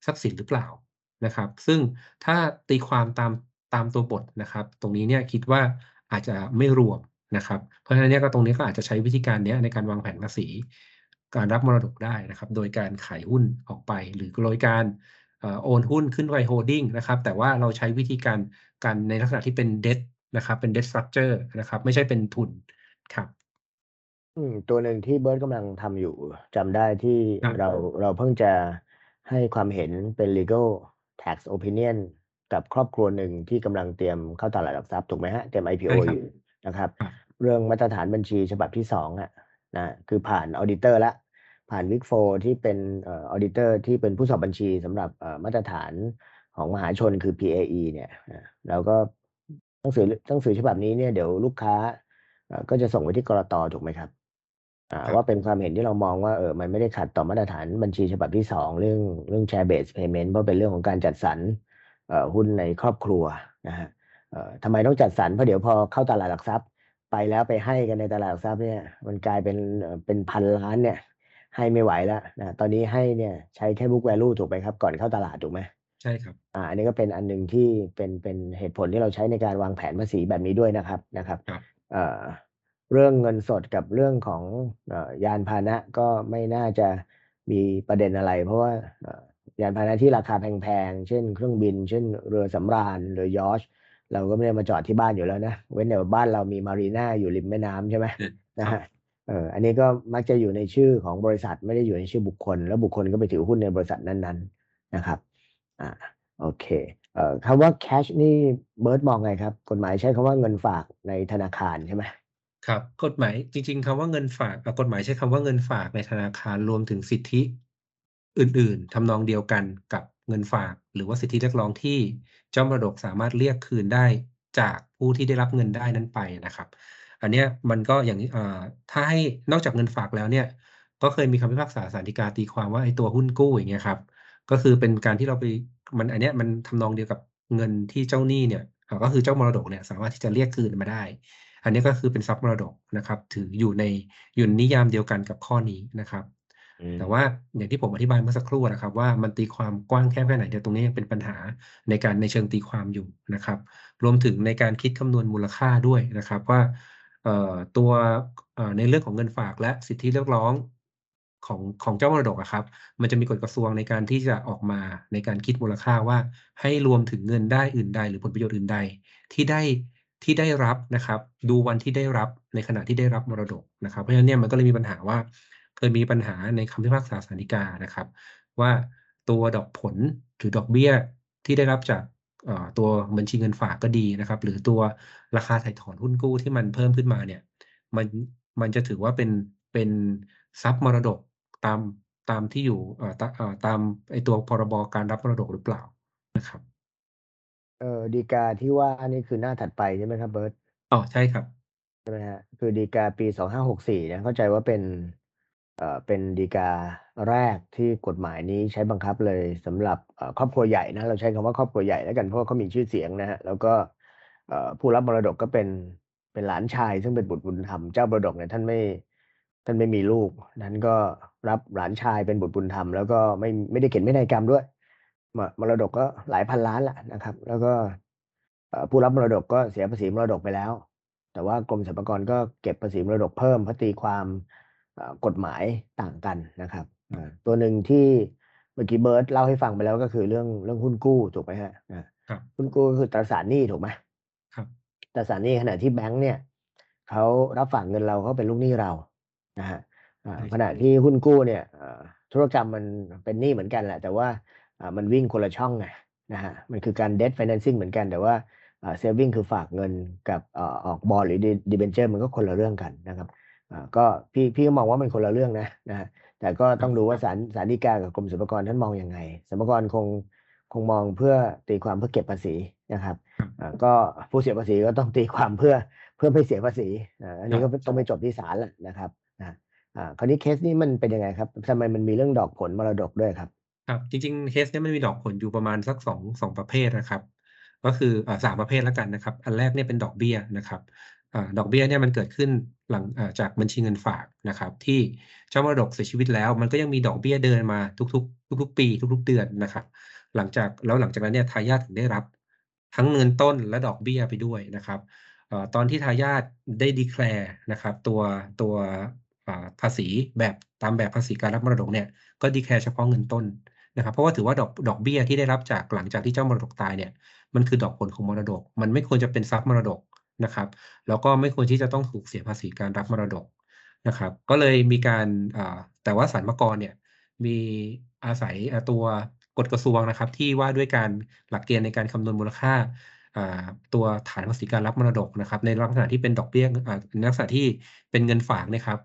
ทรัพย์สินหรือเปล่านะครับ ซึ่งถ้าตีความตามตามตัวบทนะครับ ตรงนี้เนี่ยคิดว่าอาจจะไม่รวมนะครับ เพราะฉะนั้นเนี่ยก็ตรงนี้ก็อาจจะใช้วิธีการเนี้ยในการวางแผนภาษี การรับมรดกได้นะครับ โดยการขายหุ้นออกไป หรือโดยการ โอนหุ้นขึ้นไป holding นะครับแต่ว่าเราใช้วิธีการการในลักษณะที่เป็น debt นะครับเป็น debt structure นะครับไม่ใช่เป็นทุนครับอืมตัวหนึ่งที่เบิร์ตกำลังทำอยู่จำได้ที่ครับเราเราเพิ่งจะให้ความเห็นเป็น legal tax opinion กับครอบครัวหนึ่งที่กำลังเตรียมเข้าตลาดหลักทรัพย์ถูกไหมฮะเตรียม IPO ใช่ครับอยู่นะครับครับ เรื่องมาตรฐานบัญชีฉบับที่สองอะนะคือผ่าน auditor ละ ผ่าน Big Four ที่เป็นเอ auditor ที่เป็นผู้สอบบัญชีสำหรับเอ่อมาตรฐานของมหาชนคือ PAE เนี่ยนะแล้วก็หนังสือหนังสือฉบับนี้เนี่ยเดี๋ยวลูกค้าเอ่อก็จะส่งไปที่กรตถูกไหมครับอ่าครับว่าเป็นความเห็นที่เรามองว่าเออมันไม่ได้ขัดต่อมาตรฐานบัญชีฉบับที่สองเรื่องเรื่อง share based payment เพราะเป็นเรื่องของการจัดสรรเอ่อหุ้นในครอบครัวนะฮะเอ่อทำไมต้องจัดสรรเพราะเดี๋ยวพอเข้าตลาดหลักทรัพย์ ไปแล้วไปให้กันในตลาดหลักทรัพย์เนี่ยมันกลายเป็นเอ่อเป็นพันล้านเนี่ย ให้ไม่ไหวแล้วนะตอนนี้ให้เนี่ยใช้แค่ book value ถูกไหมครับ ก่อนเข้าตลาดถูกไหมใช่ครับอ่าอันนี้ก็เป็นอันหนึ่งที่เป็นเป็นเหตุผลที่เราใช้ในการวางแผนภาษีแบบนี้ด้วยนะครับนะครับครับเอ่อเรื่องเงินสดกับเรื่องของเอ่อยานพาหนะก็ไม่น่าจะมีประเด็นอะไร เพราะว่าเอ่อยานพาหนะที่ราคาแพงๆ เช่นเครื่องบิน เช่นเรือสำราญเรือยอชต์เราก็ไม่ได้มาจอดที่บ้านอยู่แล้วนะ เว้นแต่ว่าบ้านเรามีมารีนาอยู่ริมแม่น้ำใช่ไหมนะครัฮะบ เอออันนี้ก็มักจะอยู่ในชื่อของบริษัทไม่ได้อยู่ในชื่อบุคคล แล้วบุคคลก็ไปถือหุ้นในบริษัทนั้นๆนะครับอ่าโอเคเอ่อคำว่า cash นี่เบิร์ตมองไงครับ กฎหมายใช้คำว่าเงินฝากในธนาคารใช่ไหมครับ กฎหมายจริง ๆคำว่าเงินฝากกฎหมายใช้คำว่าเงินฝากในธนาคารรวมถึงสิทธิอื่น ๆทำนองเดียวกันกับเงินฝาก หรือว่าสิทธิเรียกร้องที่เจ้ามรดกสามารถเรียกคืนได้จากผู้ที่ได้รับเงินได้นั้นไปนะครับ อันเนี้ยมันก็อย่างนี้อ่าถ้าให้นอกจากเงินฝากแล้วเนี่ย ก็เคยมีคำพิพากษาศาลฎีกาตีความว่าไอ้ตัวหุ้นกู้อย่างเงี้ยครับก็คือเป็นการที่เราไปมันอันเนี้ยมันทำนองเดียวกับเงินที่เจ้าหนี้เนี่ยอ่าก็คือเจ้ามรดกเนี่ยสามารถที่จะเรียกคืนมาได้ อันนี้ก็คือเป็นทรัพย์มรดกนะครับ ถืออยู่ในอยู่ในนิยามเดียวกันกับข้อนี้นะครับอืมแต่ว่าอย่างที่ผมอธิบายเมื่อสักครู่นะครับ ว่ามันตีความกว้างแค่แค่ไหนเดี๋ยวตรงนี้ยังเป็นปัญหาในการในเชิงตีความอยู่นะครับ รวมถึงในการคิดคำนวณมูลค่าด้วยนะครับ ว่าเอ่อ ตัวในเรื่องของเงินฝากและสิทธิเรียกร้องของของเจ้ามรดกครับ มันจะมีกฎกระทรวงในการที่จะออกมาในการคิดมูลค่าว่าให้รวมถึงเงินได้อื่นใด หรือผลประโยชน์อื่นใดที่ได้ที่ได้รับนะครับ ดูวันที่ได้รับในขณะที่ได้รับมรดกนะครับ เพราะฉะนั้นเนี่ยมันก็เลยมีปัญหาว่าเคยมีปัญหาในคำพิพากษาศาลฎีกานะครับ ว่าตัวดอกผลหรือดอกเบี้ยที่ได้รับจาก ตัวบัญชีเงินฝากก็ดีนะครับ หรือตัวราคาถ่ายถอนหุ้นกู้ที่มันเพิ่มขึ้นมาเนี่ยมันมันจะถือว่าเป็นเป็นทรัพย์มรดกตามตามที่อยู่เอ่อตาเอ่อตามไอตัวพรบการรับมรดกหรือเปล่านะครับเออดีกาที่ว่านี่คือหน้าถัดไปใช่ไหมครับเบิร์ตอ๋อใช่ครับใช่ไหมฮะคือดีกาปีสองห้าหกสี่นะเข้าใจว่าเป็น เป็นดีกาแรกที่กฎหมายนี้ใช้บังคับเลยสำหรับครอบครัวใหญ่นะเราใช้คำว่าครอบครัวใหญ่แล้วกันเพราะว่าเขามีชื่อเสียงนะฮะแล้วก็ผู้รับมรดกก็เป็นเป็นหลานชาย ซึ่งเป็นบุตรบุญธรรมเจ้ามรดกเนี่ยท่านไม่ท่านไม่มีลูกนั้นก็รับหลานชายเป็นบุตรบุญธรรม แล้วก็ไม่ไม่ได้เขียนไม่ในกรรมด้วยมมรดกก็หลายพันล้านละนะครับ แล้วก็ผู้รับมรดกก็เสียภาษีมรดกไปแล้ว แต่ว่ากรมสรรพากรก็เก็บภาษีมรดกเพิ่มเพราะตีความ กฎหมายต่างกันนะครับอ่าตัวหนึ่งที่เมื่อกี้เบิร์ตเล่าให้ฟังไปแล้วก็คือเรื่องเรื่องหุ้นกู้ถูกไหมฮะอ่าครับหุ้นกู้ก็คือตราสารหนี้ถูกไหมครับตราสารหนี้ขณะที่แบงก์เนี่ยเขารับฝากเงินเราเขาเป็นลูกหนี้เรานะฮะอ่าใช่ขณะที่หุ้นกู้เนี่ยเอ่อธุรกรรมมันเป็นหนี้เหมือนกันแหละ แต่ว่าอ่ามันวิ่งคนละช่องไงนะฮะมันคือการ debt financing เหมือนกันแต่ว่าเซฟวิ่งคือฝากเงินกับเอ่อออกบอลหรือดีเบนเจอร์มันก็คนละเรื่องกันนะครับอ่า ก็พี่พี่ก็มองว่ามันคนละเรื่องนะนะฮะแต่ก็ต้องดูว่าศาลศาลฎีกากับกรมสรรพากรท่านมองยังไงสรรพากรคงคงมองเพื่อตีความเพื่อเก็บภาษีนะครับครับอ่าก็ผู้เสียภาษีก็ต้องตีความเพื่อเพื่อไม่เสียภาษีอ่าอันนี้ก็ต้องไปจบที่ศาลแหละนะครับนะอ่าคราวนี้เคสนี้มันเป็นยังไงครับทำไมมันมีเรื่องดอกผลมรดกด้วยครับครับจริงๆเคสเนี้ยมันมีดอกผลอยู่ประมาณสักสองสองประเภทนะครับ ก็คืออ่าสามประเภทแล้วกันนะครับ อันแรกเนี่ยเป็นดอกเบี้ยนะครับอ่า ดอกเบี้ยเนี่ยมันเกิดขึ้นหลังจากบัญชีเงินฝากนะครับ ที่เจ้ามรดกเสียชีวิตแล้ว มันก็ยังมีดอกเบี้ยเดินมาทุกๆ ทุกๆ ปี ทุก ๆ เดือนนะครับ หลังจากแล้วหลังจากนั้นเนี่ยทายาทถึงได้รับ ทั้งเงินต้นและดอกเบี้ยไปด้วยนะครับอตอนที่ทายาทได้ดีแคลร์นะครับ ตัวตัวภาษีแบบตามแบบภาษีการรับมรดกเนี่ยก็ดีแคลร์เฉพาะเงินต้นนะครับ เพราะว่าถือว่าดอกดอกเบี้ยที่ได้รับจากหลังจากที่เจ้ามรดกตายเนี่ยมันคือดอกผลของมรดก มันไม่ควรจะเป็นทรัพย์มรดก นะครับ แล้วก็ไม่ควรที่จะต้องถูกเสียภาษีการรับมรดกนะครับ ก็เลยมีการแต่ว่าสรรพากรเนี่ยมีอาศัยตัวกฎกระทรวงนะครับ ที่ว่าด้วยการหลักเกณฑ์ในการคำนวณมูลค่าตัวฐานภาษีการรับมรดกนะครับ ในลักษณะที่เป็นดอกเบี้ยในลักษณะที่เป็นเงินฝากนะครับ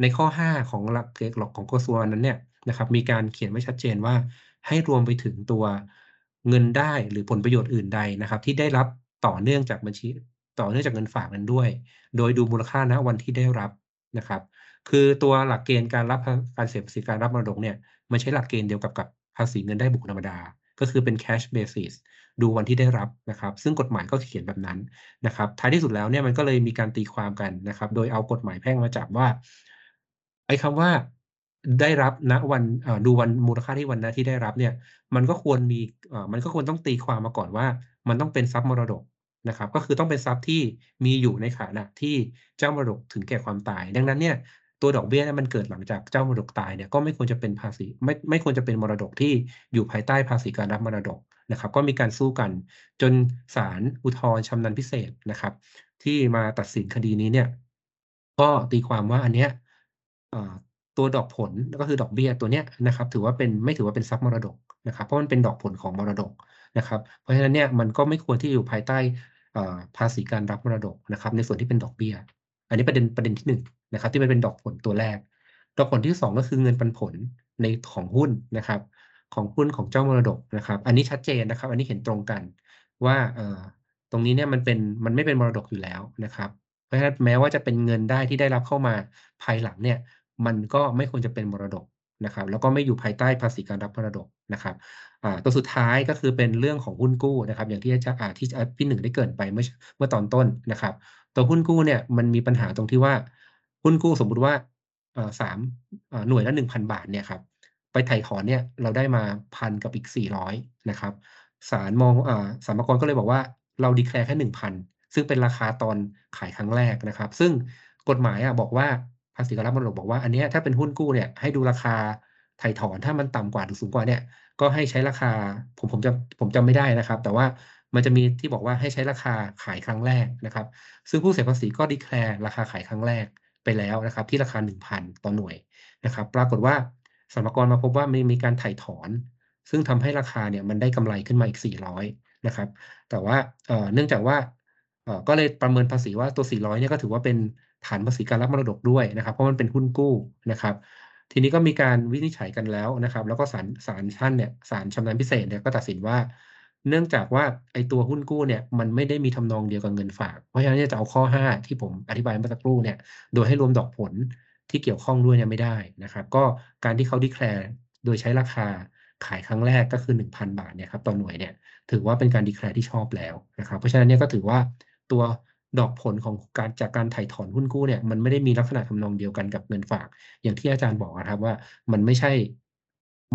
ในข้อ 5 ของหลักเกณฑ์ของกระทรวงนั้นเนี่ยนะครับมีการเขียนไว้ชัดเจนว่าให้รวมไปถึงตัวเงินได้หรือผลประโยชน์อื่นใดนะครับ ที่ได้รับต่อเนื่องจากบัญชี ต่อเนื่องจากเงินฝากนั้นด้วย โดยดูมูลค่าณวันที่ได้รับนะครับ คือตัวหลักเกณฑ์การรับการเสียภาษีการรับมรดกเนี่ยมันใช้หลักเกณฑ์เดียวกับกับภาษีเงินได้บุคคลธรรมดา ก็คือเป็น cash basis ดูวันที่ได้รับนะครับ ซึ่งกฎหมายก็เขียนแบบนั้นนะครับ ท้ายที่สุดแล้วเนี่ยมันก็เลยมีการตีความกันนะครับ โดยเอากฎหมายแพ่งมาจับว่าไอ้คำว่าได้รับณวันดูวันมูลค่าที่วันนั้นที่ได้รับเนี่ย มันก็ควรมีมันก็ควรต้องตีความมาก่อนว่า มันต้องเป็นทรัพย์มรดก นะครับก็คือต้องเป็นทรัพย์ที่มีอยู่ในขณะที่เจ้ามรดกถึงแก่ความตาย ดังนั้นเนี่ยตัวดอกเบี้ยเนี่ยมันเกิดหลังจากเจ้ามรดกตายเนี่ยก็ไม่ควรจะเป็นภาษีไม่ไม่ควรจะเป็นมรดกที่อยู่ภายใต้ภาษีการรับมรดกนะครับก็มีการสู้กันจนศาลอุทธรณ์ชำนาญพิเศษนะครับ ที่มาตัดสินคดีนี้เนี่ยก็ตีความว่าอันเนี้ยตัวดอกผลก็คือดอกเบี้ยตัวเนี้ยนะครับถือว่าเป็นไม่ถือว่าเป็นทรัพย์มรดกนะครับเพราะมันเป็นดอกผลของมรดก นะครับ เพราะฉะนั้นเนี่ยมันก็ไม่ควรที่อยู่ภายใต้ภาษีการรับมรดกนะครับ ในส่วนที่เป็นดอกเบี้ย อันนี้ประเด็นประเด็นที่หนึ่งนะครับ ที่มันเป็นดอกผลตัวแรก ดอกผลที่สองก็คือเงินปันผลในของหุ้นนะครับ ของหุ้นของเจ้ามรดกนะครับ อันนี้ชัดเจนนะครับ อันนี้เห็นตรงกันว่าตรงนี้เนี่ยมันเป็นมันไม่เป็นมรดกอยู่แล้วนะครับเพราะฉะนั้นแม้ว่าจะเป็นเงินได้ที่ได้รับเข้ามาภายหลังเนี่ย มันก็ไม่ควรจะเป็นมรดกนะครับ แล้วก็ไม่อยู่ภายใต้ภาษีการรับมรดกนะครับ ตัวสุดท้ายก็คือเป็นเรื่องของหุ้นกู้นะครับ อย่างที่อาจารย์อ่าที่พี่หนึ่งได้เกินไปเมื่อเมื่อตอนต้นนะครับ ตัวหุ้นกู้เนี่ยมันมีปัญหาตรงที่ว่าหุ้นกู้สมมุติว่าสามหน่วยละ1,000บาทเนี่ยครับไปไถ่ถอนเนี่ยเราได้มาพันกับอีก400นะครับศาลมองอ่าสรรพากรก็เลยบอกว่าเราดีแคลร์แค่1,000ซึ่งเป็นราคาตอนขายครั้งแรกนะครับ ซึ่งกฎหมายอะบอกว่าภาษีการรับมรดกบอกว่าอันนี้ถ้าเป็นหุ้นกู้เนี่ยให้ดูราคาไถ่ถอนถ้ามันต่ำกว่าหรือสูงกว่าเนี่ย ก็ให้ใช้ราคาผมผมจำผมจำไม่ได้นะครับ แต่ว่ามันจะมีที่บอกว่าให้ใช้ราคาขายครั้งแรกนะครับ ซึ่งผู้เสียภาษีก็ดีแคลร์ราคาขายครั้งแรกไปแล้วนะครับ ที่ราคา 1,000 ต่อหน่วยนะครับ ปรากฏว่าสรรพากรมาพบว่ามีมีการถ่ายถอน ซึ่งทำให้ราคาเนี่ยมันได้กำไรขึ้นมาอีก 400 นะครับ แต่ว่าเอ่อเนื่องจากว่าเอ่อก็เลยประเมินภาษีว่าตัว 400 เนี่ยก็ถือว่าเป็นฐานภาษีการรับมรดกด้วยนะครับ เพราะมันเป็นหุ้นกู้นะครับ ทีนี้ก็มีการวินิจฉัยกันแล้วนะครับ แล้วก็ศาลศาลท่านเนี่ยศาลชำนาญพิเศษเนี่ยก็ตัดสินว่า เนื่องจากว่าไอตัวหุ้นกู้เนี่ยมันไม่ได้มีทำนองเดียวกับเงินฝาก เพราะฉะนั้นจะเอาข้อ 5 ที่ผมอธิบายเมื่อสักครู่เนี่ยโดยให้รวมดอกผลที่เกี่ยวข้องด้วยเนี่ยไม่ได้นะครับ ก็การที่เขาดีแคลร์โดยใช้ราคาขายครั้งแรกก็คือ 1,000 บาทเนี่ยครับต่อหน่วยเนี่ยถือว่าเป็นการดีแคลร์ที่ชอบแล้วนะครับ เพราะฉะนั้นเนี่ยก็ถือว่าตัว ดอกผลของการจากการถ่ายถอนหุ้นกู้เนี่ยมันไม่ได้มีลักษณะทำนองเดียวกันกับเงินฝาก อย่างที่อาจารย์บอกนะครับว่ามันไม่ใช่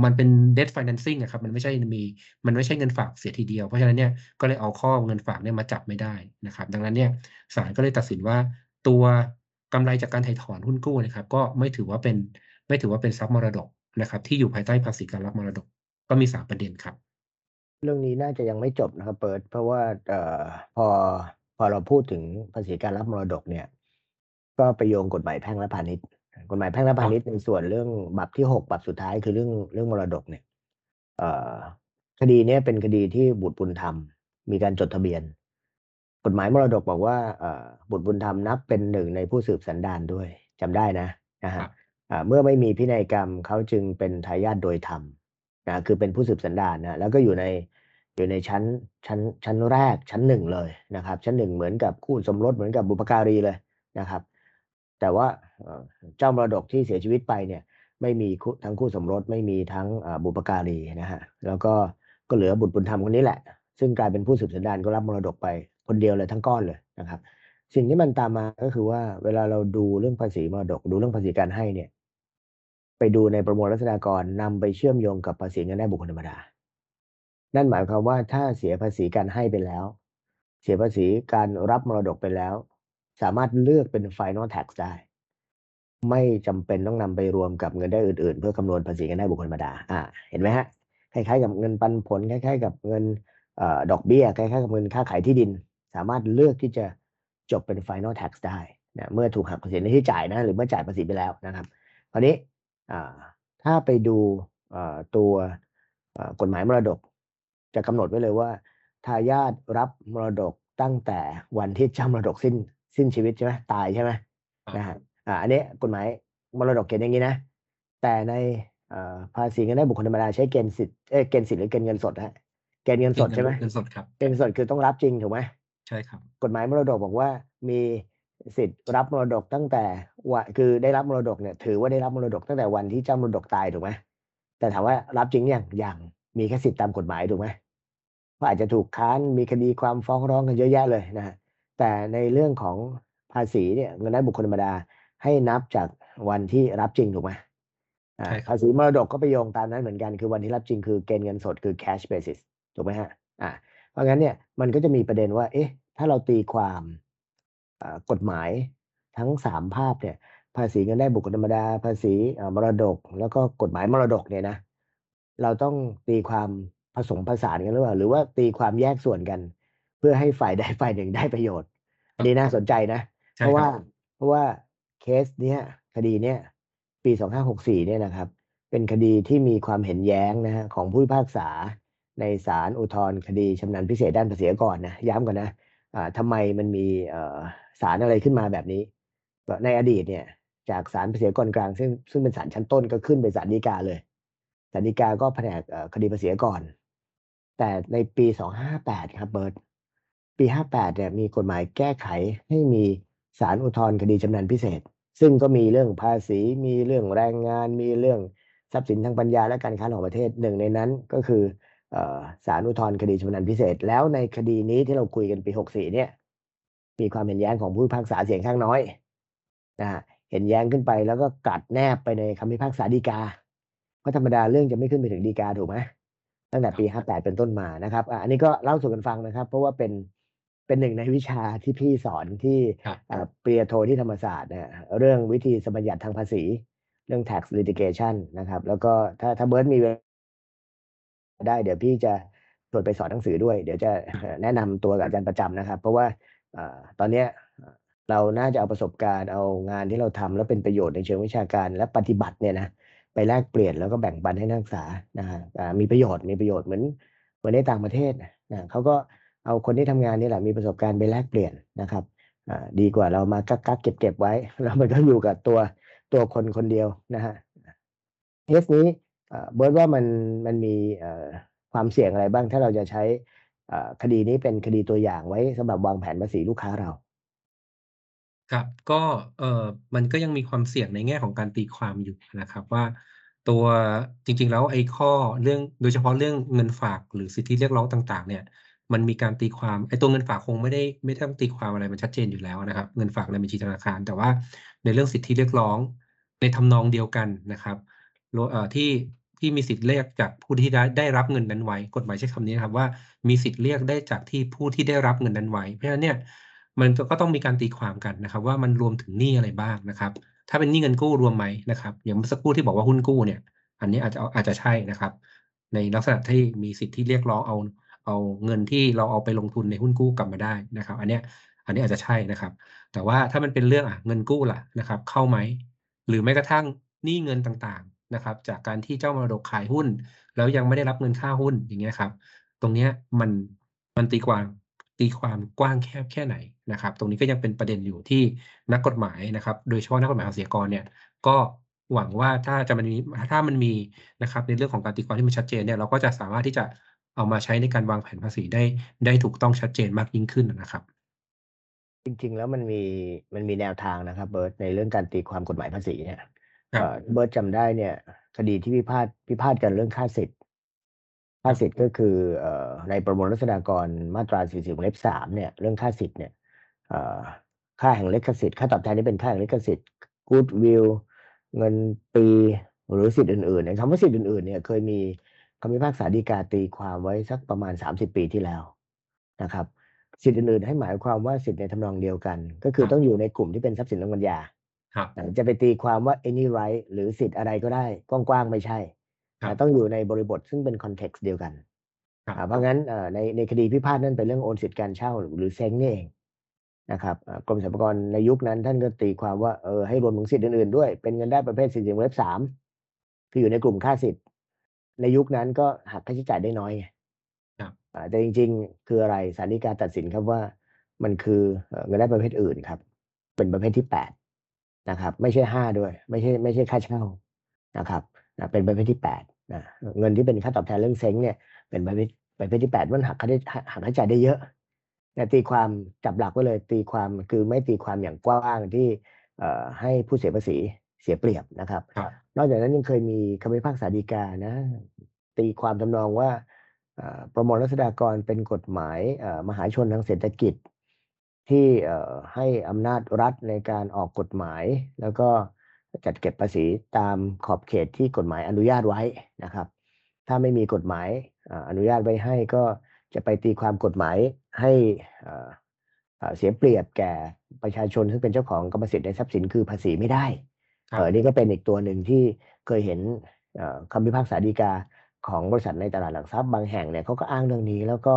มันเป็น debt financing อะครับ มันไม่ใช่มีมันไม่ใช่เงินฝากเสียทีเดียว เพราะฉะนั้นเนี่ยก็เลยเอาข้อเงินฝากเนี่ยมาจับไม่ได้นะครับ ดังนั้นเนี่ยศาลก็เลยตัดสินว่าตัวกำไรจากการถ่ายถอนหุ้นกู้นะครับ ก็ไม่ถือว่าเป็นไม่ถือว่าเป็นทรัพย์มรดกนะครับ ที่อยู่ภายใต้ภาษีการรับมรดก ก็มี3ประเด็นครับ เรื่องนี้น่าจะยังไม่จบนะครับ เปิด เพราะว่าเอ่อพอ พอเราพูดถึงภาษีการรับมรดกเนี่ย ก็ไปโยงกฎหมายแพ่งและพาณิชย์กฎหมายแพ่งและพาณิชย์ในส่วนเรื่องบับที่หกบับสุดท้ายคือเรื่องเรื่องมรดกเนี่ยเอ่อคดีเนี้ยเป็นคดีที่บุตรบุญธรรม มีการจดทะเบียน กฎหมายมรดกบอกว่าเอ่อบุตรบุญธรรมนับเป็นหนึ่งในผู้สืบสันดานด้วยจำได้นะนะครัฮะบอ่าเมื่อไม่มีพินัยกรรมเขาจึงเป็นทายาทโดยธรรมนะคือเป็นผู้สืบสันดานนะแล้วก็อยู่ใน อยู่ในชั้นชั้นชั้นแรกชั้นหนึ่งเลยนะครับ ชั้นหนึ่งเหมือนกับคู่สมรสเหมือนกับบุปการีเลยนะครับ แต่ว่าเจ้ามรดกที่เสียชีวิตไปเนี่ยไม่มีทั้งคู่สมรสไม่มีทั้งบุปการีนะฮะแล้วก็ก็เหลือบุตรบุญธรรมคนนี้แหละ ซึ่งกลายเป็นผู้สืบสันดานก็รับมรดกไปคนเดียวเลยทั้งก้อนเลยนะครับ สิ่งที่มันตามมาก็คือว่าเวลาเราดูเรื่องภาษีมรดก ดูเรื่องภาษีการให้เนี่ย ไปดูในประมวลรัษฎากรนำไปเชื่อมโยงกับภาษีเงินได้บุคคลธรรมดา นั่นหมายความว่าถ้าเสียภาษีการให้ไปแล้ว เสียภาษีการรับมรดกไปแล้ว สามารถเลือกเป็น final tax ได้ ไม่จำเป็นต้องนำไปรวมกับเงินได้อื่น ๆ เพื่อคำนวณภาษีเงินได้บุคคลธรรมดาอ่าเห็นไหมฮะคล้ายๆกับเงินปันผลคล้ายๆ กับเงินอดอกเบี้ยคล้ายๆกับเงินค่าขายที่ดิน สามารถเลือกที่จะจบเป็น final tax ได้นะเมื่อถูกหักภาษีในที่จ่ายนะหรือเมื่อจ่ายภาษีไปแล้วนะครับคราวนี้ถ้าไปดูตัวกฎหมายมรดก จะกำหนดไว้เลยว่า ทายาทรับมรดกตั้งแต่วันที่เจ้ามรดกสิ้นสิ้นชีวิตใช่ไหมตายใช่ไหมครับนะฮะอ่าอันนี้กฎหมายมรดกเขียนอย่างนี้นะ แต่ในเอ่อภาษีเงินได้บุคคลธรรมดาใช้เกณฑ์สิทธิ์เอ้ยเกณฑ์สิทธิ์หรือเกณฑ์เงินสดฮะเกณฑ์เงินสดใช่ไหมเงินสดครับเกณฑ์เงินสดคือต้องรับจริงถูกไหมใช่ครับ กฎหมายมรดกบอกว่ามีสิทธิ์รับมรดกตั้งแต่วันคือได้รับมรดกเนี่ยถือว่าได้รับมรดกตั้งแต่วันที่เจ้ามรดกตายถูกไหมแต่ถามว่ารับจริงอย่างอย่างมีแค่สิทธิ์ตามกฎหมายถูกไหม เพราะอาจจะถูกค้านมีคดีความฟ้องร้องกันเยอะแยะเลยนะฮะแต่ในเรื่องของภาษีเนี่ยเงินได้บุคคลธรรมดาให้นับจากวันที่รับจริงถูกไหมอ่าใช่ครับภาษีมรดกก็ไปโยงตามนั้นเหมือนกันคือวันที่รับจริงคือเกณฑ์เงินสดคือ cash basis ถูกไหมฮะอ่าเพราะงั้นเนี่ยมันก็จะมีประเด็นว่า เอ๊ะ ถ้าเราตีความอ่ากฎหมายทั้งสามภาพเนี่ย ภาษีเงินได้บุคคลธรรมดา ภาษีอ่ามรดก แล้วก็กฎหมายมรดกเนี่ยนะ เราต้องตีความ ผสมผสานกันหรือเปล่าหรือว่าตีความแยกส่วนกัน เพื่อให้ฝ่ายใดฝ่ายหนึ่งได้ประโยชน์อันนี้น่าสนใจนะใช่เพราะคว่ารับเพราะว่าเคสเนี้ยคดีเนี้ยปี2564เนี่ยนะครับ เป็นคดีที่มีความเห็นแย้งนะฮะของผู้พิพากษาในศาลอุทธรณ์คดีชำนาญพิเศษด้านภาษีอากรนะย้ำก่อนนะอ่าทำไมมันมีเอ่อศาลอะไรขึ้นมาแบบนี้ก็ในอดีตเนี่ย จากศาลภาษีอากรกลาง ซึ่งซึ่งเป็นศาลชั้นต้นก็ขึ้นไปศาลฎีกาเลยศาลฎีกาก็แผนกเอ่อคดีภาษีอากร แต่ในปี258 ครับเบิร์ตปี 58 เนี่ยมีกฎหมายแก้ไขให้มีศาลอุทธรณ์คดีชำนาญพิเศษ ซึ่งก็มีเรื่องภาษี มีเรื่องแรงงาน มีเรื่องทรัพย์สินทางปัญญาและการค้าระหว่างประเทศหนึ่งในนั้นก็คือออศาลอุทธรณ์คดีชำนาญพิเศษ แล้วในคดีนี้ที่เราคุยกันปี 64 เนี่ย มีความเห็นแย้งของผู้พิพากษาเสียงข้างน้อยนะฮะเห็นแย้งขึ้นไปแล้วก็กัดแนบไปในคำพิพากษาฎีกาเพราะธรรมดาเรื่องจะไม่ขึ้นไปถึงฎีกาถูกไหม ตั้งแต่ปีห้าแปดเป็นต้นมานะครับอะอันนี้ก็เล่าสู่กันฟังนะครับ เพราะว่าเป็นเป็นหนึ่งในวิชาที่พี่สอนที่ครับอ่าปริญญาโทที่ธรรมศาสตร์เนี่ยเรื่องวิธีสมบัญญัติทางภาษี เรื่อง tax litigation นะครับ แล้วก็ถ้าถ้าเบิร์ตมีเวลาได้เดี๋ยวพี่จะตรวจไปสอนหนังสือด้วย เดี๋ยวจะแนะนำตัวกับอาจารย์ประจำนะครับ เพราะว่าอ่าตอนเนี้ยเราน่าจะเอาประสบการณ์เอางานที่เราทำแล้วเป็นประโยชน์ในเชิงวิชาการและปฏิบัติเนี่ยนะ ไปแลกเปลี่ยนแล้วก็แบ่งปันให้นักศึกษานะฮะมีประโยชน์มีประโยชน์เหมือนเหมือนในต่างประเทศนะเขาก็เอาคนที่ทำงานนี่แหละมีประสบการณ์ไปแลกเปลี่ยนนะครับดีกว่าเรามากักกักเก็บเก็บไว้ แล้วมันก็อยู่กับตัวตัวคนคนเดียวนะฮะเคสนี้เบิร์ตว่ามันมันมีความเสี่ยงอะไรบ้างถ้าเราจะใช้คดีนี้เป็นคดีตัวอย่างไว้สำหรับวางแผนภาษีลูกค้าเรา ครับ ก็ เอ่อ มันก็ยังมีความเสี่ยงในแง่ของการตีความอยู่นะครับว่า ตัว จริง ๆ แล้วไอ้ข้อเรื่อง โดยเฉพาะเรื่องเงินฝาก หรือสิทธิเรียกร้องต่าง ๆ เนี่ย มันมีการตีความ ไอ้ตัวเงินฝากคงไม่ได้ ไม่ต้องตีความอะไรมันชัดเจนอยู่แล้วนะครับ เงินฝากในบัญชีธนาคาร แต่ว่าในเรื่องสิทธิเรียกร้องในทำนองเดียวกันนะครับ โล เอ่อ ที่ ที่มีสิทธิ์เรียกจากผู้ที่ได้ได้รับเงินนั้นไว้ กฎหมายใช้คำนี้นะครับว่า มีสิทธิ์เรียกได้จากที่ผู้ที่ได้รับเงินนั้นไว้ เพราะฉะนั้นเนี่ย มันก็ต้องมีการตีความกันนะครับ ว่ามันรวมถึงหนี้อะไรบ้างนะครับ ถ้าเป็นหนี้เงินกู้รวมไหมนะครับอย่างเมื่อสักครู่ที่บอกว่าหุ้นกู้เนี่ย อันนี้อาจจะอาจจะใช่นะครับ ในลักษณะที่มีสิทธิ์ที่เรียกร้องเอาเอาเงินที่เราเอาไปลงทุนในหุ้นกู้กลับมาได้นะครับ อันเนี้ยอันนี้อาจจะใช่นะครับ แต่ว่าถ้ามันเป็นเรื่องอะเงินกู้ล่ะนะครับ เข้าไหมหรือแม้กระทั่งหนี้เงินต่างๆนะครับ จากการที่เจ้ามรดกขายหุ้น แล้วยังไม่ได้รับเงินค่าหุ้นอย่างเงี้ยครับ ตรงเนี้ยมันมันตีความ ตีความกว้างแคบแค่ไหนนะครับ ตรงนี้ก็ยังเป็นประเด็นอยู่ที่นักกฎหมายนะครับ โดยเฉพาะนักกฎหมายภาษีอากรเนี่ยก็หวังว่าถ้าจะมันมีถ้ามันมีนะครับในเรื่องของการตีความที่มันชัดเจนเนี่ยเราก็จะสามารถที่จะเอามาใช้ในการวางแผนภาษีได้ได้ถูกต้องชัดเจนมากยิ่งขึ้นนะครับ จริงๆแล้วมันมีมันมีแนวทางนะครับเบิร์ตในเรื่องการตีความกฎหมายภาษีเนี่ยครับเอ่อเบิร์ตจำได้เนี่ย คดีที่พิพาทพิพาทกันเรื่องค่าสิทธิ์ ค่าสิทธิ์ก็คือเอ่อในประมวลรัษฎากรมาตรา 40วงเล็บสามเนี่ยเรื่องค่าสิทธิ์เนี่ยเอ่อค่าแห่งลิขสิทธิ์ค่าตอบแทนที่เป็นค่าแห่งลิขสิทธิ์ good will เงินปีหรือสิทธิ์อื่นๆในคำว่าสิทธิ์อื่นๆเนี่ยเคยมีคำพิพากษาฎีกาตีความไว้สักประมาณ 30 ปีที่แล้วนะครับสิทธิ์อื่นๆให้หมายความว่าสิทธิ์ในทำนองเดียวกัน ก็คือครับต้องอยู่ในกลุ่มที่เป็นทรัพย์สินทางปัญญาครับอ่าจะไปตีความว่า any right หรือสิทธิ์อะไรก็ได้กว้างๆไม่ใช่ครับอ่า ต้องอยู่ในบริบทซึ่งเป็น context เดียวกันครับอ่าเพราะงั้นเอ่อในในคดีพิพาทนั่นเป็นเรื่องโอนสิทธิการเช่าหรือหรือเซ้งนี่เองนะครับอ่ากรมสรรพากรในยุคนั้นท่านก็ตีความว่าเออให้รวมถึงสิทธิ์อื่นๆด้วย เป็นเงินได้ประเภทสิทธิ์วงเล็บสามคืออยู่ในกลุ่มค่าสิทธิ์ ในยุคนั้นก็หักค่าใช้จ่ายได้น้อยไงครับอ่าแต่จริง ๆ คืออะไรศาลฎีกาตัดสินครับว่ามันคือเอ่อเงินได้ประเภทอื่นครับ เป็นประเภทที่แปดนะครับ ไม่ใช่ห้าด้วย ไม่ใช่ไม่ใช่ค่าเช่านะครับนะเป็นประเภทที่แปด นะเงินที่เป็นค่าตอบแทนเรื่องเซ้งเนี่ย เป็นประเภทประเภทที่แปดมันหักค่าได้หักค่าใช้จ่ายได้เยอะแต่ตีความจับหลักไว้เลยตีความคือไม่ตีความอย่างกว้างที่เอ่อให้ผู้เสียภาษีเสียเปรียบนะครับครับ นอกจากนั้นยังเคยมีคำพิพากษาฎีกานะ ตีความทำนองว่าเอ่อประมวลรัษฎากรเป็นกฎหมายเอ่อมหาชนทางเศรษฐกิจที่เอ่อให้อำนาจรัฐในการออกกฎหมาย แล้วก็ จัดเก็บภาษีตามขอบเขตที่กฎหมายอนุญาตไว้นะครับ ถ้าไม่มีกฎหมายเอ่ออนุญาตไว้ให้ก็จะไปตีความกฎหมายให้เอ่อเอ่อเสียเปรียบแก่ประชาชนซึ่งเป็นเจ้าของกรรมสิทธิ์ในทรัพย์สินคือภาษีไม่ได้ครับเออนี่ก็เป็นอีกตัวหนึ่งที่เคยเห็นเอ่อคำพิพากษาฎีกาของบริษัทในตลาดหลักทรัพย์บางแห่งเนี่ยเขาก็อ้างเรื่องนี้ แล้วก็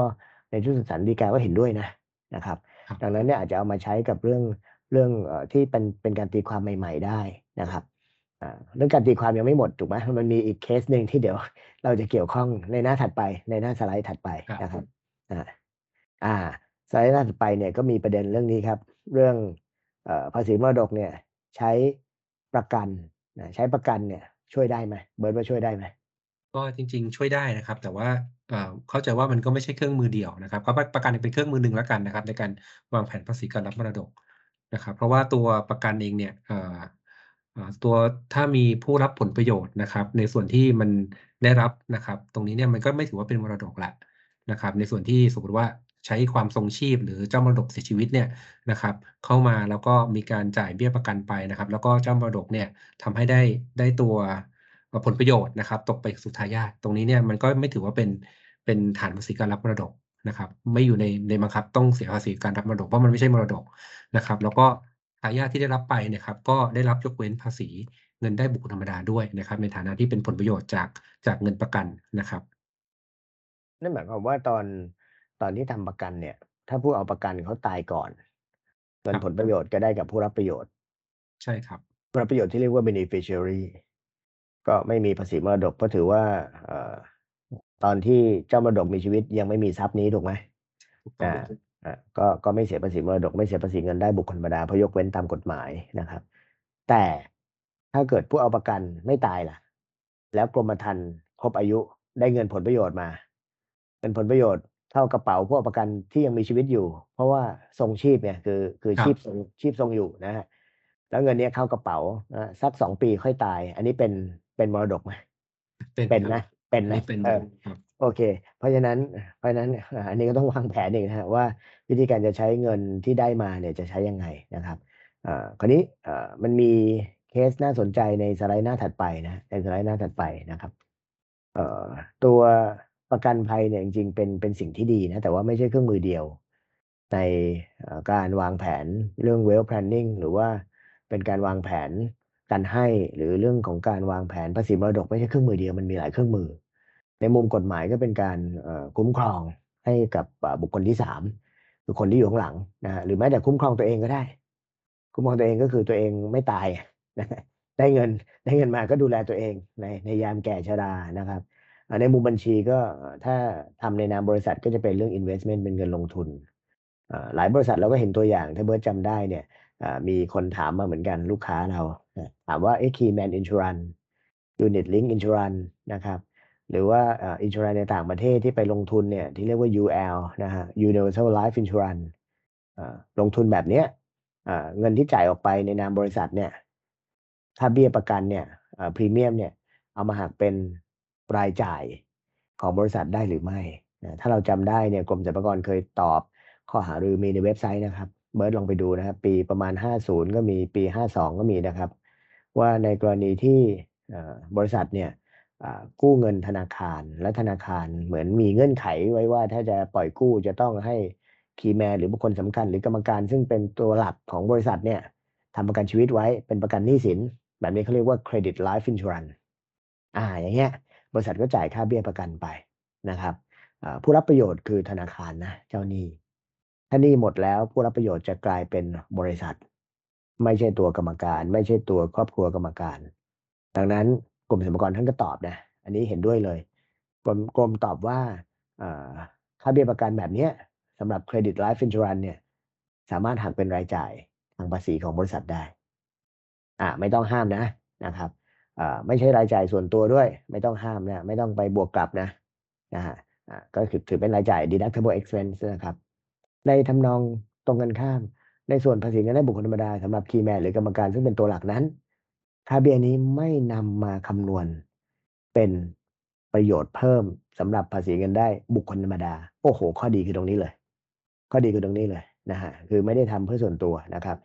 ในที่สุดศาลฎีกาก็เห็นด้วยนะนะครับครับ ดังนั้นเนี่ยอาจจะเอามาใช้กับเรื่อง เรื่องเอ่อที่เป็นเป็นการตีความใหม่ ๆ ได้นะครับอ่าเรื่องการตีความยังไม่หมดถูกไหมมันมีอีกเคสหนึ่งที่เดี๋ยวเราจะเกี่ยวข้องในหน้าถัดไปในหน้าสไลด์ถัดไปครับนะครับอ่าอ่าสไลด์หน้าถัดไปเนี่ยก็มีประเด็นเรื่องนี้ครับ เรื่องเอ่อภาษีมรดกเนี่ยใช้ประกันนะใช้ประกันเนี่ยช่วยได้ไหมเบิร์ดว่าช่วยได้ไหมก็จริง ๆ ช่วยได้นะครับ แต่ว่าเอ่อเข้าใจว่ามันก็ไม่ใช่เครื่องมือเดียวนะครับก็ประกันเป็นเครื่องมือหนึ่งแล้วกันนะครับ ในการวางแผนภาษีการรับมรดก นะครับ เพราะว่าตัวประกันเองเนี่ยตัวถ้ามีผู้รับผลประโยชน์นะครับ ในส่วนที่มันได้รับนะครับ ตรงนี้เนี่ยมันก็ไม่ถือว่าเป็นมรดกละนะครับ ในส่วนที่สมมติว่าใช้ความทรงชีพ หรือเจ้ามรดกเสียชีวิตเนี่ยนะครับ เข้ามาแล้วก็มีการจ่ายเบี้ยประกันไปนะครับ แล้วก็เจ้ามรดกเนี่ยทำให้ได้ได้ตัวผลประโยชน์นะครับ ตกไปสู่ทายาทตรงนี้เนี่ยมันก็ไม่ถือว่าเป็นเป็นฐานภาษีการรับมรดก นะครับ ไม่อยู่ในในบังคับต้องเสียภาษีการรับมรดกเพราะมันไม่ใช่มรดกนะครับ แล้วก็ทายาทที่ได้รับไปเนี่ยครับก็ได้รับยกเว้นภาษีเงินได้บุคคลธรรมดาด้วยนะครับ ในฐานะที่เป็นผลประโยชน์จากจากเงินประกันนะครับนั่นหมายความว่าตอนตอนที่ทำประกันเนี่ย ถ้าผู้เอาประกันเขาตายก่อนเงินครับผลประโยชน์ก็ได้กับผู้รับประโยชน์ ใช่ครับผู้รับประโยชน์ที่เรียกว่า beneficiary ก็ไม่มีภาษีมรดกเพราะถือว่าเอ่อ ตอนที่เจ้ามรดกมีชีวิตยังไม่มีทรัพย์นี้ถูกไหมถูกต้องอ่าอะก็ก็ไม่เสียภาษีมรดกไม่เสียภาษีเงินได้บุคคลธรรมดาเพราะยกเว้นตามกฎหมายนะครับ แต่ถ้าเกิดผู้เอาประกันไม่ตายล่ะ แล้วกรมธรรม์ครบอายุได้เงินผลประโยชน์มาเงินผลประโยชน์เข้ากระเป๋าผู้เอาประกันที่ยังมีชีวิตอยู่ เพราะว่าทรงชีพเนี่ยคือคือครับชีพทรงชีพทรงอยู่นะฮะแล้วเงินเนี้ยเข้ากระเป๋านะสักสองปีค่อยตาย อันนี้เป็นเป็นมรดกไหมเป็นเป็นครับนะ เป็นอันนะนี้เป็นเออครับโอเค เพราะฉะนั้นเพราะฉะนั้นอ่าอันนี้ก็ต้องวางแผนอีกนะฮะว่าวิธีการจะใช้เงินที่ได้มาเนี่ยจะใช้ยังไงนะครับอ่าคราวนี้อ่ามันมีเคสน่าสนใจในสไลด์หน้าถัดไปนะในสไลด์หน้าถัดไปนะครับเอ่อตัวประกันภัยเนี่ยจริงๆเป็นเป็นสิ่งที่ดีนะแต่ว่าไม่ใช่เครื่องมือเดียว ในเอ่อการวางแผนเรื่อง wealth planning หรือว่าเป็นการวางแผน การให้หรือเรื่องของการวางแผนภาษีมรดกไม่ใช่เครื่องมือเดียวมันมีหลายเครื่องมือ ในมุมกฎหมายก็เป็นการคุ้มครองให้กับบุคคลที่สามคือคนที่อยู่ข้างหลังนะฮะหรือแม้แต่คุ้มครองตัวเองก็ได้ คุ้มครองตัวเองก็คือตัวเองไม่ตายนะได้เงินได้เงินมาก็ดูแลตัวเองในในยามแก่ชรานะครับในมุมบัญชีก็ถ้าทำในนามบริษัทก็จะเป็นเรื่อง investment เป็นเงินลงทุน หลายบริษัทเราก็เห็นตัวอย่างถ้าเบิร์ตจำได้เนี่ยมีคนถามมาเหมือนกันลูกค้าเรา ถามว่าเอ๊ะ Keyman Insurance Unit Link Insurance นะครับหรือว่าอินชูรันในต่างประเทศที่ไปลงทุนเนี่ยที่เรียกว่า UL นะฮะ Universal Life Insurance ลงทุนแบบเนี้ยเงินที่จ่ายออกไปในนามบริษัทเนี่ยถ้าเบี้ยประกันเนี่ยพรีเมียมเนี่ยเอามาหักเป็นรายจ่ายของบริษัทได้หรือไม่ถ้าเราจำได้เนี่ยกรมสรรพากรเคยตอบข้อหารือมีในเว็บไซต์นะครับ เบิร์ดลองไปดูนะครับ ปีประมาณ 50 ก็มีปี 52 ก็มีนะครับ ว่าในกรณีที่บริษัทเนี่ยกู้เงินธนาคาร และธนาคารเหมือนมีเงื่อนไขไว้ว่าถ้าจะปล่อยกู้จะต้องให้คีแมนหรือบุคคลสำคัญ หรือกรรมการซึ่งเป็นตัวหลักของบริษัทเนี่ยทำประกันชีวิตไว้เป็นประกันหนี้สิน แบบนี้เขาเรียกว่า credit life insurance อ่าอย่างเงี้ยบริษัทก็จ่ายค่าเบี้ยประกันไปนะครับผู้รับประโยชน์คือธนาคารนะเจ้าหนี้ถ้าหนี้หมดแล้วผู้รับประโยชน์จะกลายเป็นบริษัท ไม่ใช่ตัวกรรมการ ไม่ใช่ตัวครอบครัวกรรมการ ดังนั้นกรมสรรพากรท่านก็ตอบนะ อันนี้เห็นด้วยเลยกรมกรมตอบว่าค่าเบี้ยประกันแบบนี้สำหรับ credit life insurance เนี่ยสามารถหักเป็นรายจ่ายทางภาษีของบริษัทได้ อ่าไม่ต้องห้ามนะนะครับอ่าไม่ใช่รายจ่ายส่วนตัวด้วย ไม่ต้องห้ามนะ ไม่ต้องไปบวกกลับนะนะฮะก็คือถือเป็นรายจ่าย deductible expense นะครับ ในทำนองตรงกันข้าม ในส่วนภาษีเงินได้บุคคลธรรมดาสำหรับ key man หรือกรรมการซึ่งเป็นตัวหลักนั้น ค่าเบี้ยนี้ไม่นำมาคำนวณเป็นประโยชน์เพิ่มสำหรับภาษีเงินได้บุคคลธรรมดา โอ้โห ข้อดีคือตรงนี้เลย ข้อดีคือตรงนี้เลยนะฮะคือไม่ได้ทำเพื่อส่วนตัวนะครับ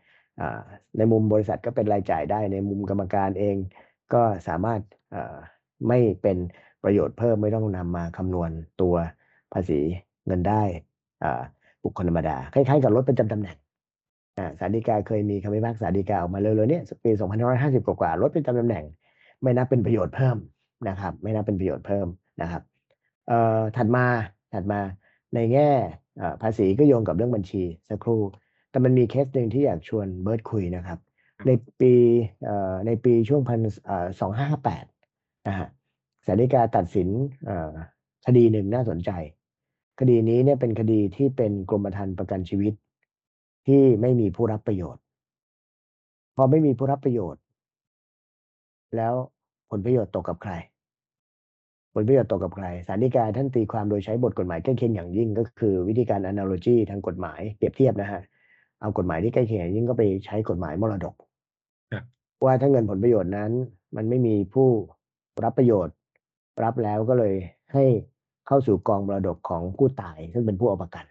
ในมุมบริษัทก็เป็นรายจ่ายได้ในมุมกรรมการเองก็สามารถไม่เป็นประโยชน์เพิ่มไม่ต้องนำมาคำนวณตัวภาษีเงินได้บุคคลธรรมดา คล้ายๆกับรถประจำตำแหน่ง อ่าศาลฎีกาเคยมีคำพิพากษาฎีกาออกมาเร็วๆเนี่ยปี 2550 กว่าๆลดเป็นจำตำแหน่ง ไม่นับเป็นประโยชน์เพิ่มนะครับ ไม่นับเป็นประโยชน์เพิ่มนะครับเอ่อถัดมาถัดมาในแง่ภาษีก็โยงกับเรื่องบัญชีสักครู่ แต่มันมีเคสหนึ่งที่อยากชวนเบิร์ดคุยนะครับ ในปีเอ่อในปีช่วงพันเอ่อสองห้าแปดนะฮะศาลฎีกาตัดสินเอ่อคดีหนึ่งน่าสนใจ คดีนี้เนี่ยเป็นคดีที่เป็นกรมธรรม์ประกันชีวิต ที่ไม่มีผู้รับประโยชน์ พอไม่มีผู้รับประโยชน์ แล้วผลประโยชน์ตกกับใคร ผลประโยชน์ตกกับใครศาลฎีกาท่านตีความโดยใช้บทกฎหมายใกล้เคียงอย่างยิ่ง ก็คือวิธีการ analogy ทางกฎหมายเปรียบเทียบนะฮะเอากฎหมายที่ใกล้เคียงอย่างยิ่งก็ไปใช้กฎหมายมรดกครับว่าถ้าเงินผลประโยชน์นั้น มันไม่มีผู้รับประโยชน์ รับแล้วก็เลยให้เข้าสู่กองมรดกของผู้ตายซึ่งเป็นผู้เอาประกัน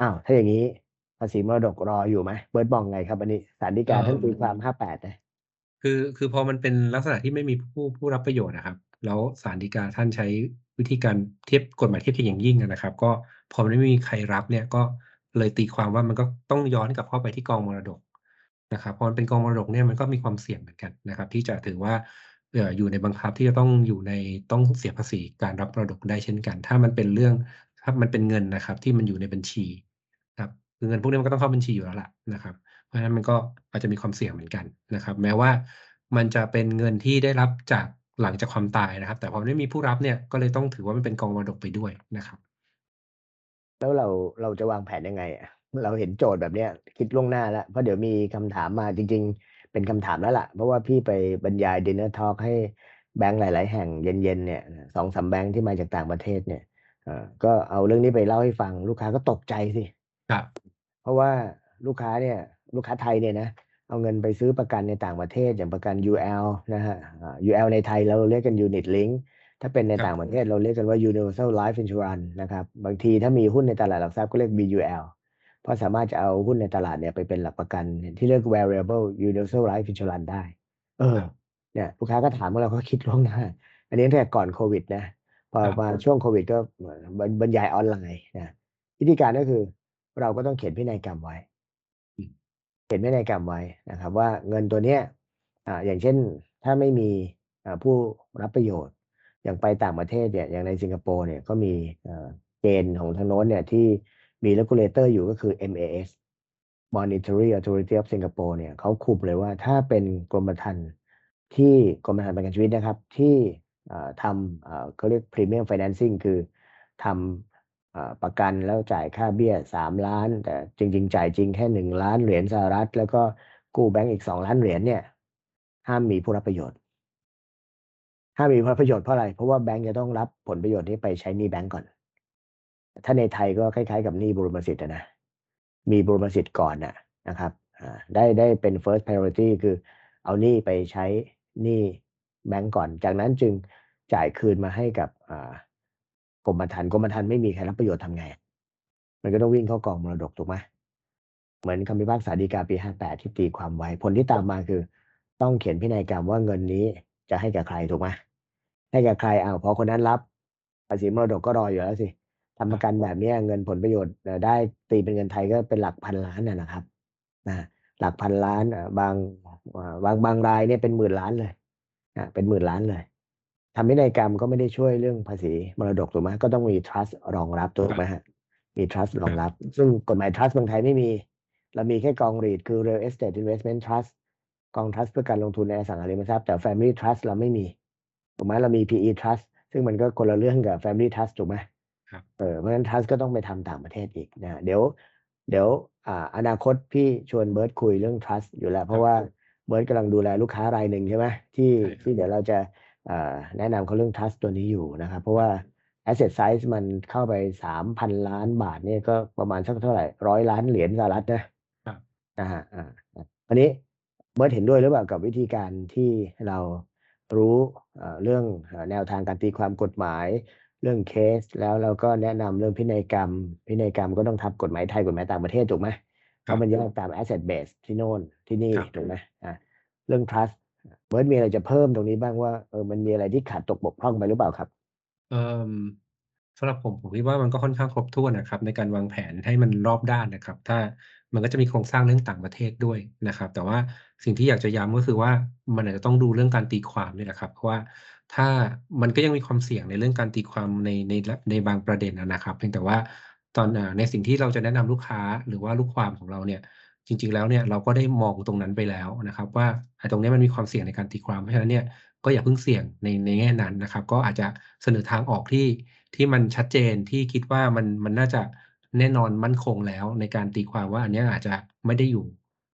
อ้าวถ้าอย่างนี้ภาษีมรดกรออยู่ไหมเบิร์ตบอกไงครับอันนี้ศาลฎีกาท่านตีความห้าแปดนะคือคือพอมันเป็นลักษณะที่ไม่มีผู้ผู้รับประโยชน์นะครับ แล้วศาลฎีกาท่านใช้วิธีการเทียบกฎหมายเทียบเคียงอย่างยิ่งอะนะครับ ก็พอมันไม่มีใครรับเนี่ยก็เลยตีความว่ามันก็ต้องย้อนกลับเข้าไปที่กองมรดกนะครับพอมันเป็นกองมรดกเนี่ยมันก็มีความเสี่ยงเหมือนกันนะครับ ที่จะถือว่าเอ่ออยู่ในบังคับที่จะต้องอยู่ในต้องเสียภาษีการรับมรดกได้เช่นกัน ถ้ามันเป็นเรื่องถ้ามันเป็นเงินนะครับ ที่มันอยู่ในบัญชีครับคือ เงินพวกนี้มันก็ต้องเข้าบัญชีอยู่แล้วล่ะนะครับ เพราะฉะนั้นมันก็อาจจะมีความเสี่ยงเหมือนกันนะครับ แม้ว่ามันจะเป็นเงินที่ได้รับจากหลังจากความตายนะครับ แต่พอไม่มีผู้รับเนี่ยก็เลยต้องถือว่ามันเป็นกองมรดกไปด้วยนะครับ แล้วเราเราจะวางแผนยังไงอะเราเห็นโจทย์แบบเนี้ยคิดล่วงหน้าแล้วเพราะเดี๋ยวมีคำถามมาจริง ๆ เป็นคำถามแล้วล่ะ เพราะว่าพี่ไปบรรยาย dinner talk ให้แบงก์หลาย ๆ แห่งเย็นๆเนี่ยสองสามแบงก์ที่มาจากต่างประเทศเนี่ยเอ่อก็เอาเรื่องนี้ไปเล่าให้ฟังลูกค้าก็ตกใจสิครับ เพราะว่าลูกค้าเนี่ยลูกค้าไทยเนี่ยนะเอาเงินไปซื้อประกันในต่างประเทศอย่างประกัน UL นะฮะอ่า UL ในไทยเราเรียกกัน Unit Link ถ้าเป็นในครับต่างประเทศเราเรียกกันว่า Universal Life Insurance นะครับ บางทีถ้ามีหุ้นในตลาดหลักทรัพย์ก็เรียก VUL เพราะสามารถจะเอาหุ้นในตลาดเนี่ยไปเป็นหลักประกันที่เรียก Variable Universal Life Insurance ได้ เออครับเนี่ยลูกค้าก็ถามว่าเราก็คิดล่วงหน้า อันนี้ตั้งแต่ก่อนโควิดนะ พอครับมาช่วงโควิดก็บรรบรรยายออนไลน์นะวิธีการก็คือ เราก็ต้องเขียนพินัยกรรมไว้อืมเขียนพินัยกรรมไว้นะครับ ว่าเงินตัวเนี้ยอ่าอย่างเช่นถ้าไม่มีอ่าผู้รับประโยชน์อย่างไปต่างประเทศเนี่ยอย่างในสิงคโปร์เนี่ยก็มีเอ่อเกณฑ์ของทางโน้นเนี่ยที่มี regulator อยู่ก็คือ MAS Monetary Authority of Singapore เนี่ยเขาคุมเลยว่าถ้าเป็นกรมธรรม์ที่กรมธรรม์ประกันชีวิตนะครับ ที่อ่าทำอ่าเขาเรียก premium financing คือทำอ่า ประกันแล้วจ่ายค่าเบี้ยสามล้าน แต่จริง ๆ จ่ายจริงแค่หนึ่งล้านเหรียญสหรัฐ แล้วก็กู้แบงก์อีกสองล้านเหรียญเนี่ย ห้ามมีผู้รับประโยชน์ ห้ามมีผู้รับประโยชน์เพราะอะไร เพราะว่าแบงก์จะต้องรับผลประโยชน์นี้ไปใช้หนี้แบงก์ก่อน ถ้าในไทยก็คล้าย ๆ กับหนี้บรมสิทธิ์นะ มีบรมสิทธิ์ก่อนนะนะครับอ่าได้ได้เป็น first priority คือเอาหนี้ไปใช้หนี้แบงก์ก่อน จากนั้นจึงจ่ายคืนมาให้กับอ่า กรมธรรม์กรมธรรม์ไม่มีใครรับประโยชน์ทำไง มันก็ต้องวิ่งเข้ากองมรดกถูกไหมเหมือนคำพิพากษาฎีกาปี58ที่ตีความไว้ ผลที่ตามมาคือ ต้องเขียนพินัยกรรมว่าเงินนี้จะให้แก่ใครถูกไหมให้แก่ใครอ้าวพอคนนั้นรับภาษีมรดกก็รออยู่แล้วสิทำประกันแบบนี้เงินผลประโยชน์ได้ตีเป็นเงินไทยก็เป็นหลักพันล้านน่ะนะครับนะหลักพันล้านบางบางบางรายเนี่ยเป็นหมื่นล้านเลยนะเป็นหมื่นล้านเลย ทำพินัยกรรมก็ไม่ได้ช่วยเรื่องภาษีมรดกถูกไหมก็ต้องมี trust รองรับถูกไหมฮะมี trust รองรับ ซึ่งกฎหมาย trust เมืองไทยไม่มี เรามีแค่กองรีดคือ real estate investment trust กอง trust เพื่อการลงทุนในอสังหาริมทรัพย์แต่ family trust เราไม่มีถูกไหมเรามี PE trust ซึ่งมันก็คนละเรื่องกับ family trust ถูกไหมครับเออเพราะฉะนั้น trust ก็ต้องไปทำต่างประเทศอีกนะเดี๋ยว เดี๋ยวอ่าอนาคตพี่ชวนเบิร์ตคุยเรื่อง trust อยู่แล้ว เพราะว่าเบิร์ตกำลังดูแลลูกค้ารายหนึ่งใช่ไหมที่ใช่ครับที่เดี๋ยวเราจะอ่า แนะนำเขาเรื่อง trust ตัวนี้อยู่นะครับ เพราะว่า asset size มันเข้าไปสามพันล้านบาทเนี่ยก็ประมาณสักเท่าไหร่ร้อยล้านเหรียญสหรัฐนะครับนะฮะอ่าอ่าอันนี้เบิร์ตเห็นด้วยหรือเปล่ากับวิธีการที่เรารู้เอ่อเรื่องเอ่อแนวทางการตีความกฎหมายเรื่องเคส แล้วเราก็แนะนำเรื่องพินัยกรรม พินัยกรรมก็ต้องทับกฎหมายไทยกฎหมายต่างประเทศถูกไหมเพราะมันแยกตาม asset base ที่โน่นที่นี่ครับถูกไหมอ่าเรื่อง trust เบิร์ตมีอะไรจะเพิ่มตรงนี้บ้างว่าเออมันมีอะไรที่ขาดตกบกพร่องไปหรือเปล่าครับเอ่อสำหรับผมผมคิดว่ามันก็ค่อนข้างครบถ้วนนะครับ ในการวางแผนให้มันรอบด้านนะครับ ถ้ามันก็จะมีโครงสร้างเรื่องต่างประเทศด้วยนะครับ แต่ว่าสิ่งที่อยากจะย้ำก็คือว่ามันอาจจะต้องดูเรื่องการตีความนี่แหละครับเพราะว่าถ้ามันก็ยังมีความเสี่ยงในเรื่องการตีความในในในบางประเด็นนะครับ เพียงแต่ว่าตอนในสิ่งที่เราจะแนะนำลูกค้าหรือว่าลูกความของเราเนี่ย จริง ๆ แล้วเนี่ยเราก็ได้มองตรงนั้นไปแล้วนะครับ ว่าไอ้ตรงนี้มันมีความเสี่ยงในการตีความเพราะฉะนั้นเนี่ยก็อย่าเพิ่งเสี่ยงในในแง่นั้นนะครับ ก็อาจจะเสนอทางออกที่ที่มันชัดเจนที่คิดว่ามันมันน่าจะแน่นอนมั่นคงแล้วในการตีความว่าอันนี้อาจจะไม่ได้อยู่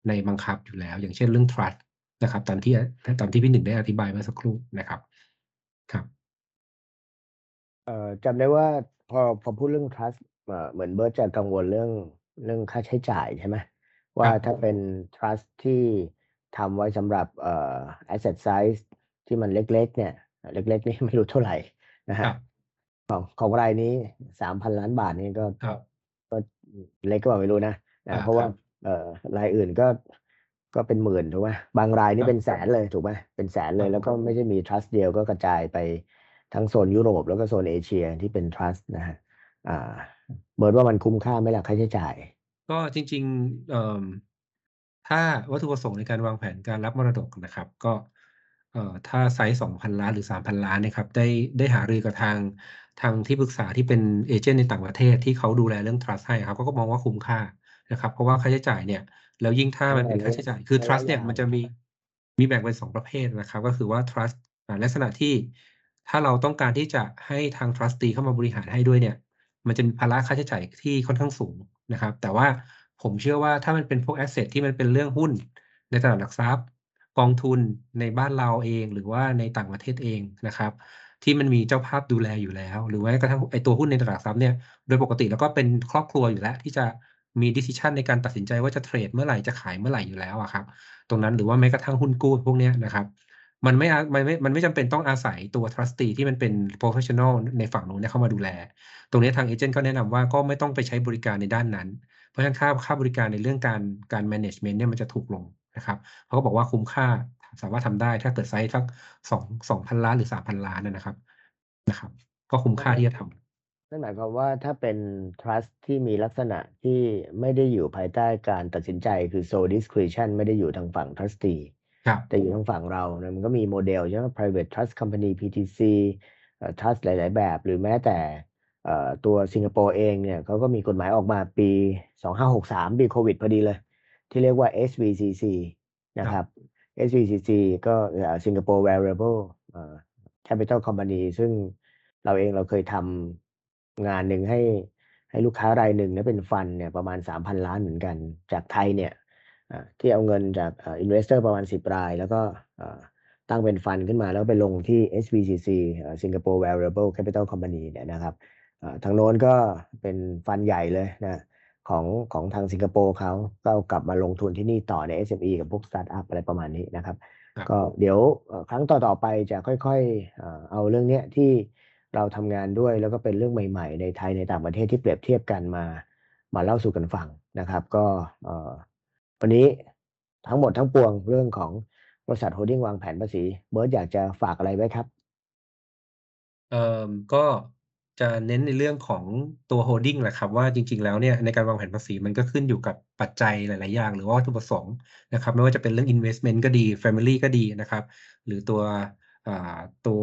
ในบังคับอยู่แล้ว อย่างเช่นเรื่อง trust นะครับ ตามที่ตามที่พี่หนึ่งได้อธิบายเมื่อสักครู่นะครับครับเอ่อจำได้ว่าพอพอพูดเรื่อง trust เหมือนเบิร์ตจะกังวลเรื่องเรื่องค่าใช้จ่ายใช่ไหม ว่าถ้าเป็น trust ที่ทำไว้สำหรับเอ่อ asset size ที่มันเล็กๆ เนี่ย เล็กๆ นี่ไม่รู้เท่าไหร่นะครัฮะบของของรายนี้สามพันล้านบาทนี่ก็ครับก็เล็กก็บอกไม่รู้นะนะอ่าเพราะว่าครับเอ่อรายอื่นก็ก็เป็นหมื่นถูกไหมบางรายนี่รับเป็นแสนเลยถูกไหมเป็นแสนเลครับแล้วก็ไม่ใช่มี trust เดียวก็กระจายไปทั้งโซนยุโรปแล้วก็โซนเอเชียที่เป็น trust นะฮะอ่าเบิร์ดว่ามันคุ้มค่าไหมล่ะค่าใช้จ่าย ก็จริงๆเอ่อถ้าวัตถุประสงค์ในการวางแผนการรับมรดกนะครับ ก็เอ่อถ้าไซส์2,000ล้านหรือ3,000ล้านนะครับได้ได้หารือกับทางทางที่ปรึกษาที่เป็น agent ในต่างประเทศที่เขาดูแลเรื่อง trust ให้ครับเขาก็มองว่าคุ้มค่านะครับ เพราะว่าค่าใช้จ่ายเนี่ยแล้วยิ่งถ้ามันเป็นค่าใช้จ่ายคือระยะ trust เนี่ยยาวมันจะมีมีแบ่งเป็นสองประเภทนะครับ ก็คือว่า trust อ่าลักษณะที่ถ้าเราต้องการที่จะให้ทาง trustee เข้ามาบริหารให้ด้วยเนี่ย มันจะมีภาระค่าใช้จ่ายที่ค่อนข้างสูงนะครับ แต่ว่าผมเชื่อว่าถ้ามันเป็นพวกแอสเซทที่มันเป็นเรื่องหุ้น ในตลาดหลักทรัพย์ กองทุนในบ้านเราเองหรือว่าในต่างประเทศเองนะครับ ที่มันมีเจ้าภาพดูแลอยู่แล้ว หรือว่าแม้กระทั่งไอตัวหุ้นในตลาดหลักทรัพย์เนี่ยโดยปกติแล้วก็เป็นครอบครัวอยู่แล้ว ที่จะมีดิส i ชันในการตัดสินใจว่าจะเทรดเมื่อไหร่จะขายเมื่อไหร่อยู่แล้วอะครับตรงนั้นหรือว่าแม้กระทั่งหุ้นกู้พวกเนี้ยนะครับ มันไม่มันไม่มันไม่จำเป็นต้องอาศัยตัว trustee ที่มันเป็น professional ในฝั่งนู้นเนี่ยเข้ามาดูแล ตรงนี้ทางเอเจนต์ก็แนะนำว่าก็ไม่ต้องไปใช้บริการในด้านนั้น เพราะฉะนั้นค่าค่าบริการในเรื่องการการ management เนี่ยมันจะถูกลงนะครับเขาก็บอกว่าคุ้มค่าสามารถทำได้ถ้าเกิดไซส์สักสองสองพันล้านหรือสามพันล้านนะครับนะครับ ก็คุ้มค่าที่จะทำนั่นหมายความว่าถ้าเป็น trust ที่มีลักษณะที่ไม่ได้อยู่ภายใต้การตัดสินใจคือ sole discretion ไม่ได้อยู่ทางฝั่ง trustee แต่อยู่ทางฝั่งเราเนี่ยมันก็มีโมเดลใช่ไหม private trust company PTC เอ่อ trust หลาย ๆ แบบ หรือแม้แต่เอ่อตัวสิงคโปร์เองเนี่ยเขาก็มีกฎหมายออกมาปี 2563 ปีโควิดพอดีเลย ที่เรียกว่า SVCC นะคครัรับบ SVCC ก็เอ่อ Singapore Variable เอ่อ Capital Company ซึ่งเราเองเราเคยทำงานหนึ่งให้ให้ลูกค้ารายหนึ่งเนี่ยเป็นฟันเนี่ยประมาณ 3,000 ล้านเหมือนกัน จากไทยเนี่ยอ่า ที่เอาเงินจากเอ่อ investor ประมาณ 10 ราย แล้วก็เอ่อตั้งเป็นฟันขึ้นมาแล้วไปลงที่ SVCC เอ่อ Singapore Variable Capital Company เนี่ยนะครับอ่าทางโน้นก็เป็นฟันใหญ่เลยนะของของทางสิงคโปร์เขาก็เอากลับมาลงทุนที่นี่ต่อใน SME กับพวกสตาร์ทอัพอะไรประมาณนี้นะครับครับก็เดี๋ยวเอ่อครั้งต่อๆไปจะค่อยๆเอ่อเอาเรื่องเนี้ยที่เราทำงานด้วยแล้วก็เป็นเรื่องใหม่ๆ ในไทยในต่างประเทศที่เปรียบเทียบกันมา มาเล่าสู่กันฟังนะครับ ก็เอ่อ วันนี้ทั้งหมดทั้งปวงเรื่องของบริษัทโฮลดิ้งวางแผนภาษีเบิร์ดอยากจะฝากอะไรไว้ครับเอ่อก็จะเน้นในเรื่องของตัว holding แหละครับ ว่าจริง ๆ แล้วเนี่ยในการวางแผนภาษีมันก็ขึ้นอยู่กับปัจจัยหลาย ๆ อย่าง หรือว่าวัตถุประสงค์นะครับ ไม่ว่าจะเป็นเรื่อง investment ก็ดี family ก็ดีนะครับ หรือตัวตัว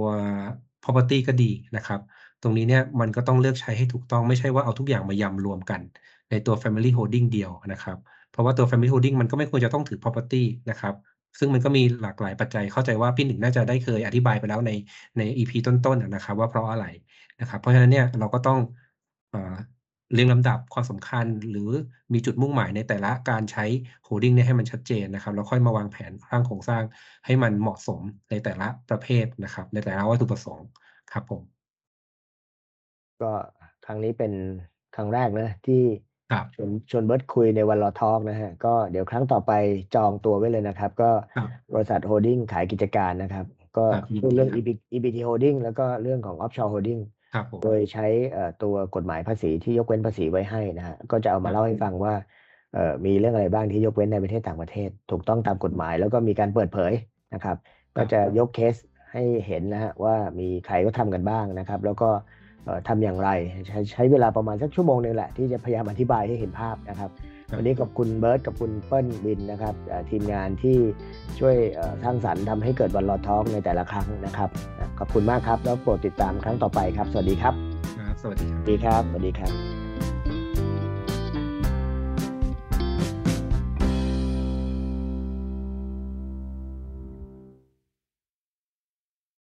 property ก็ดีนะครับ ตรงนี้เนี่ยมันก็ต้องเลือกใช้ให้ถูกต้องไม่ใช่ว่าเอาทุกอย่างมายำรวมกัน ในตัว family holding เดียวนะครับ เพราะว่าตัว family holding มันก็ไม่ควรจะต้องถือ property นะครับ ซึ่งมันก็มีหลากหลายปัจจัยเข้าใจว่าพี่หนึ่งน่าจะได้เคยอธิบายไปแล้วในใน EP ต้นๆอะนะครับว่าเพราะอะไรนะครับ เพราะฉะนั้นเนี่ยเราก็ต้องเอเรียงลำดับความสำคัญหรือมีจุดมุ่งหมายในแต่ละการใช้ holding เนี่ยให้มันชัดเจนนะครับ แล้วค่อยมาวางแผนสร้างโครงสร้างให้มันเหมาะสมในแต่ละประเภทนะครับ ในแต่ละวัตถุประสงค์ครับผม ก็ครั้งนี้เป็นครั้งแรกนะที่ ครับชวนชวนเบิร์ตคุยในวันรอทอกนะฮะ ก็เดี๋ยวครั้งต่อไปจองตัวไว้เลยนะครับ ก็ครับ บริษัทโฮลดิ้งขายกิจการนะครับ ก็ครับยินพูดดีเรื่องครับ EB EBT Holding แล้วก็เรื่องของ Offshore Holding ครับผม โดยใช้เอ่อตัวกฎหมายภาษีที่ยกเว้นภาษีไว้ให้นะฮะก็จะเอาคมารับเล่าให้ฟังว่าเอ่อมีเรื่องอะไรบ้างที่ยกเว้นในประเทศต่างประเทศ ถูกต้องตามกฎหมายแล้วก็มีการเปิดเผยนะครับก็รับจะยกเคสให้เห็นนะฮะว่ามีใครก็ทำกันบ้างนะครับ แล้วก็เอ่อ ทำอย่างไรใช้ใช้เวลาประมาณสักชั่วโมงหนึ่งแหละ ที่จะพยายามอธิบายให้เห็นภาพนะครับครับวันนี้ขอบคุณเบิร์ตกับคุณเปิ้ลบินนะครับเอ่อทีมงานที่ช่วยเอ่อสร้างสรรค์ทำให้เกิดวันรอทอกในแต่ละครั้งนะครับ ขอบคุณมากครับ แล้วโปรดติดตามครั้งต่อไปครับ สวัสดีครับครับสวัสดีครับสวัสดีครับสวัสดีครับ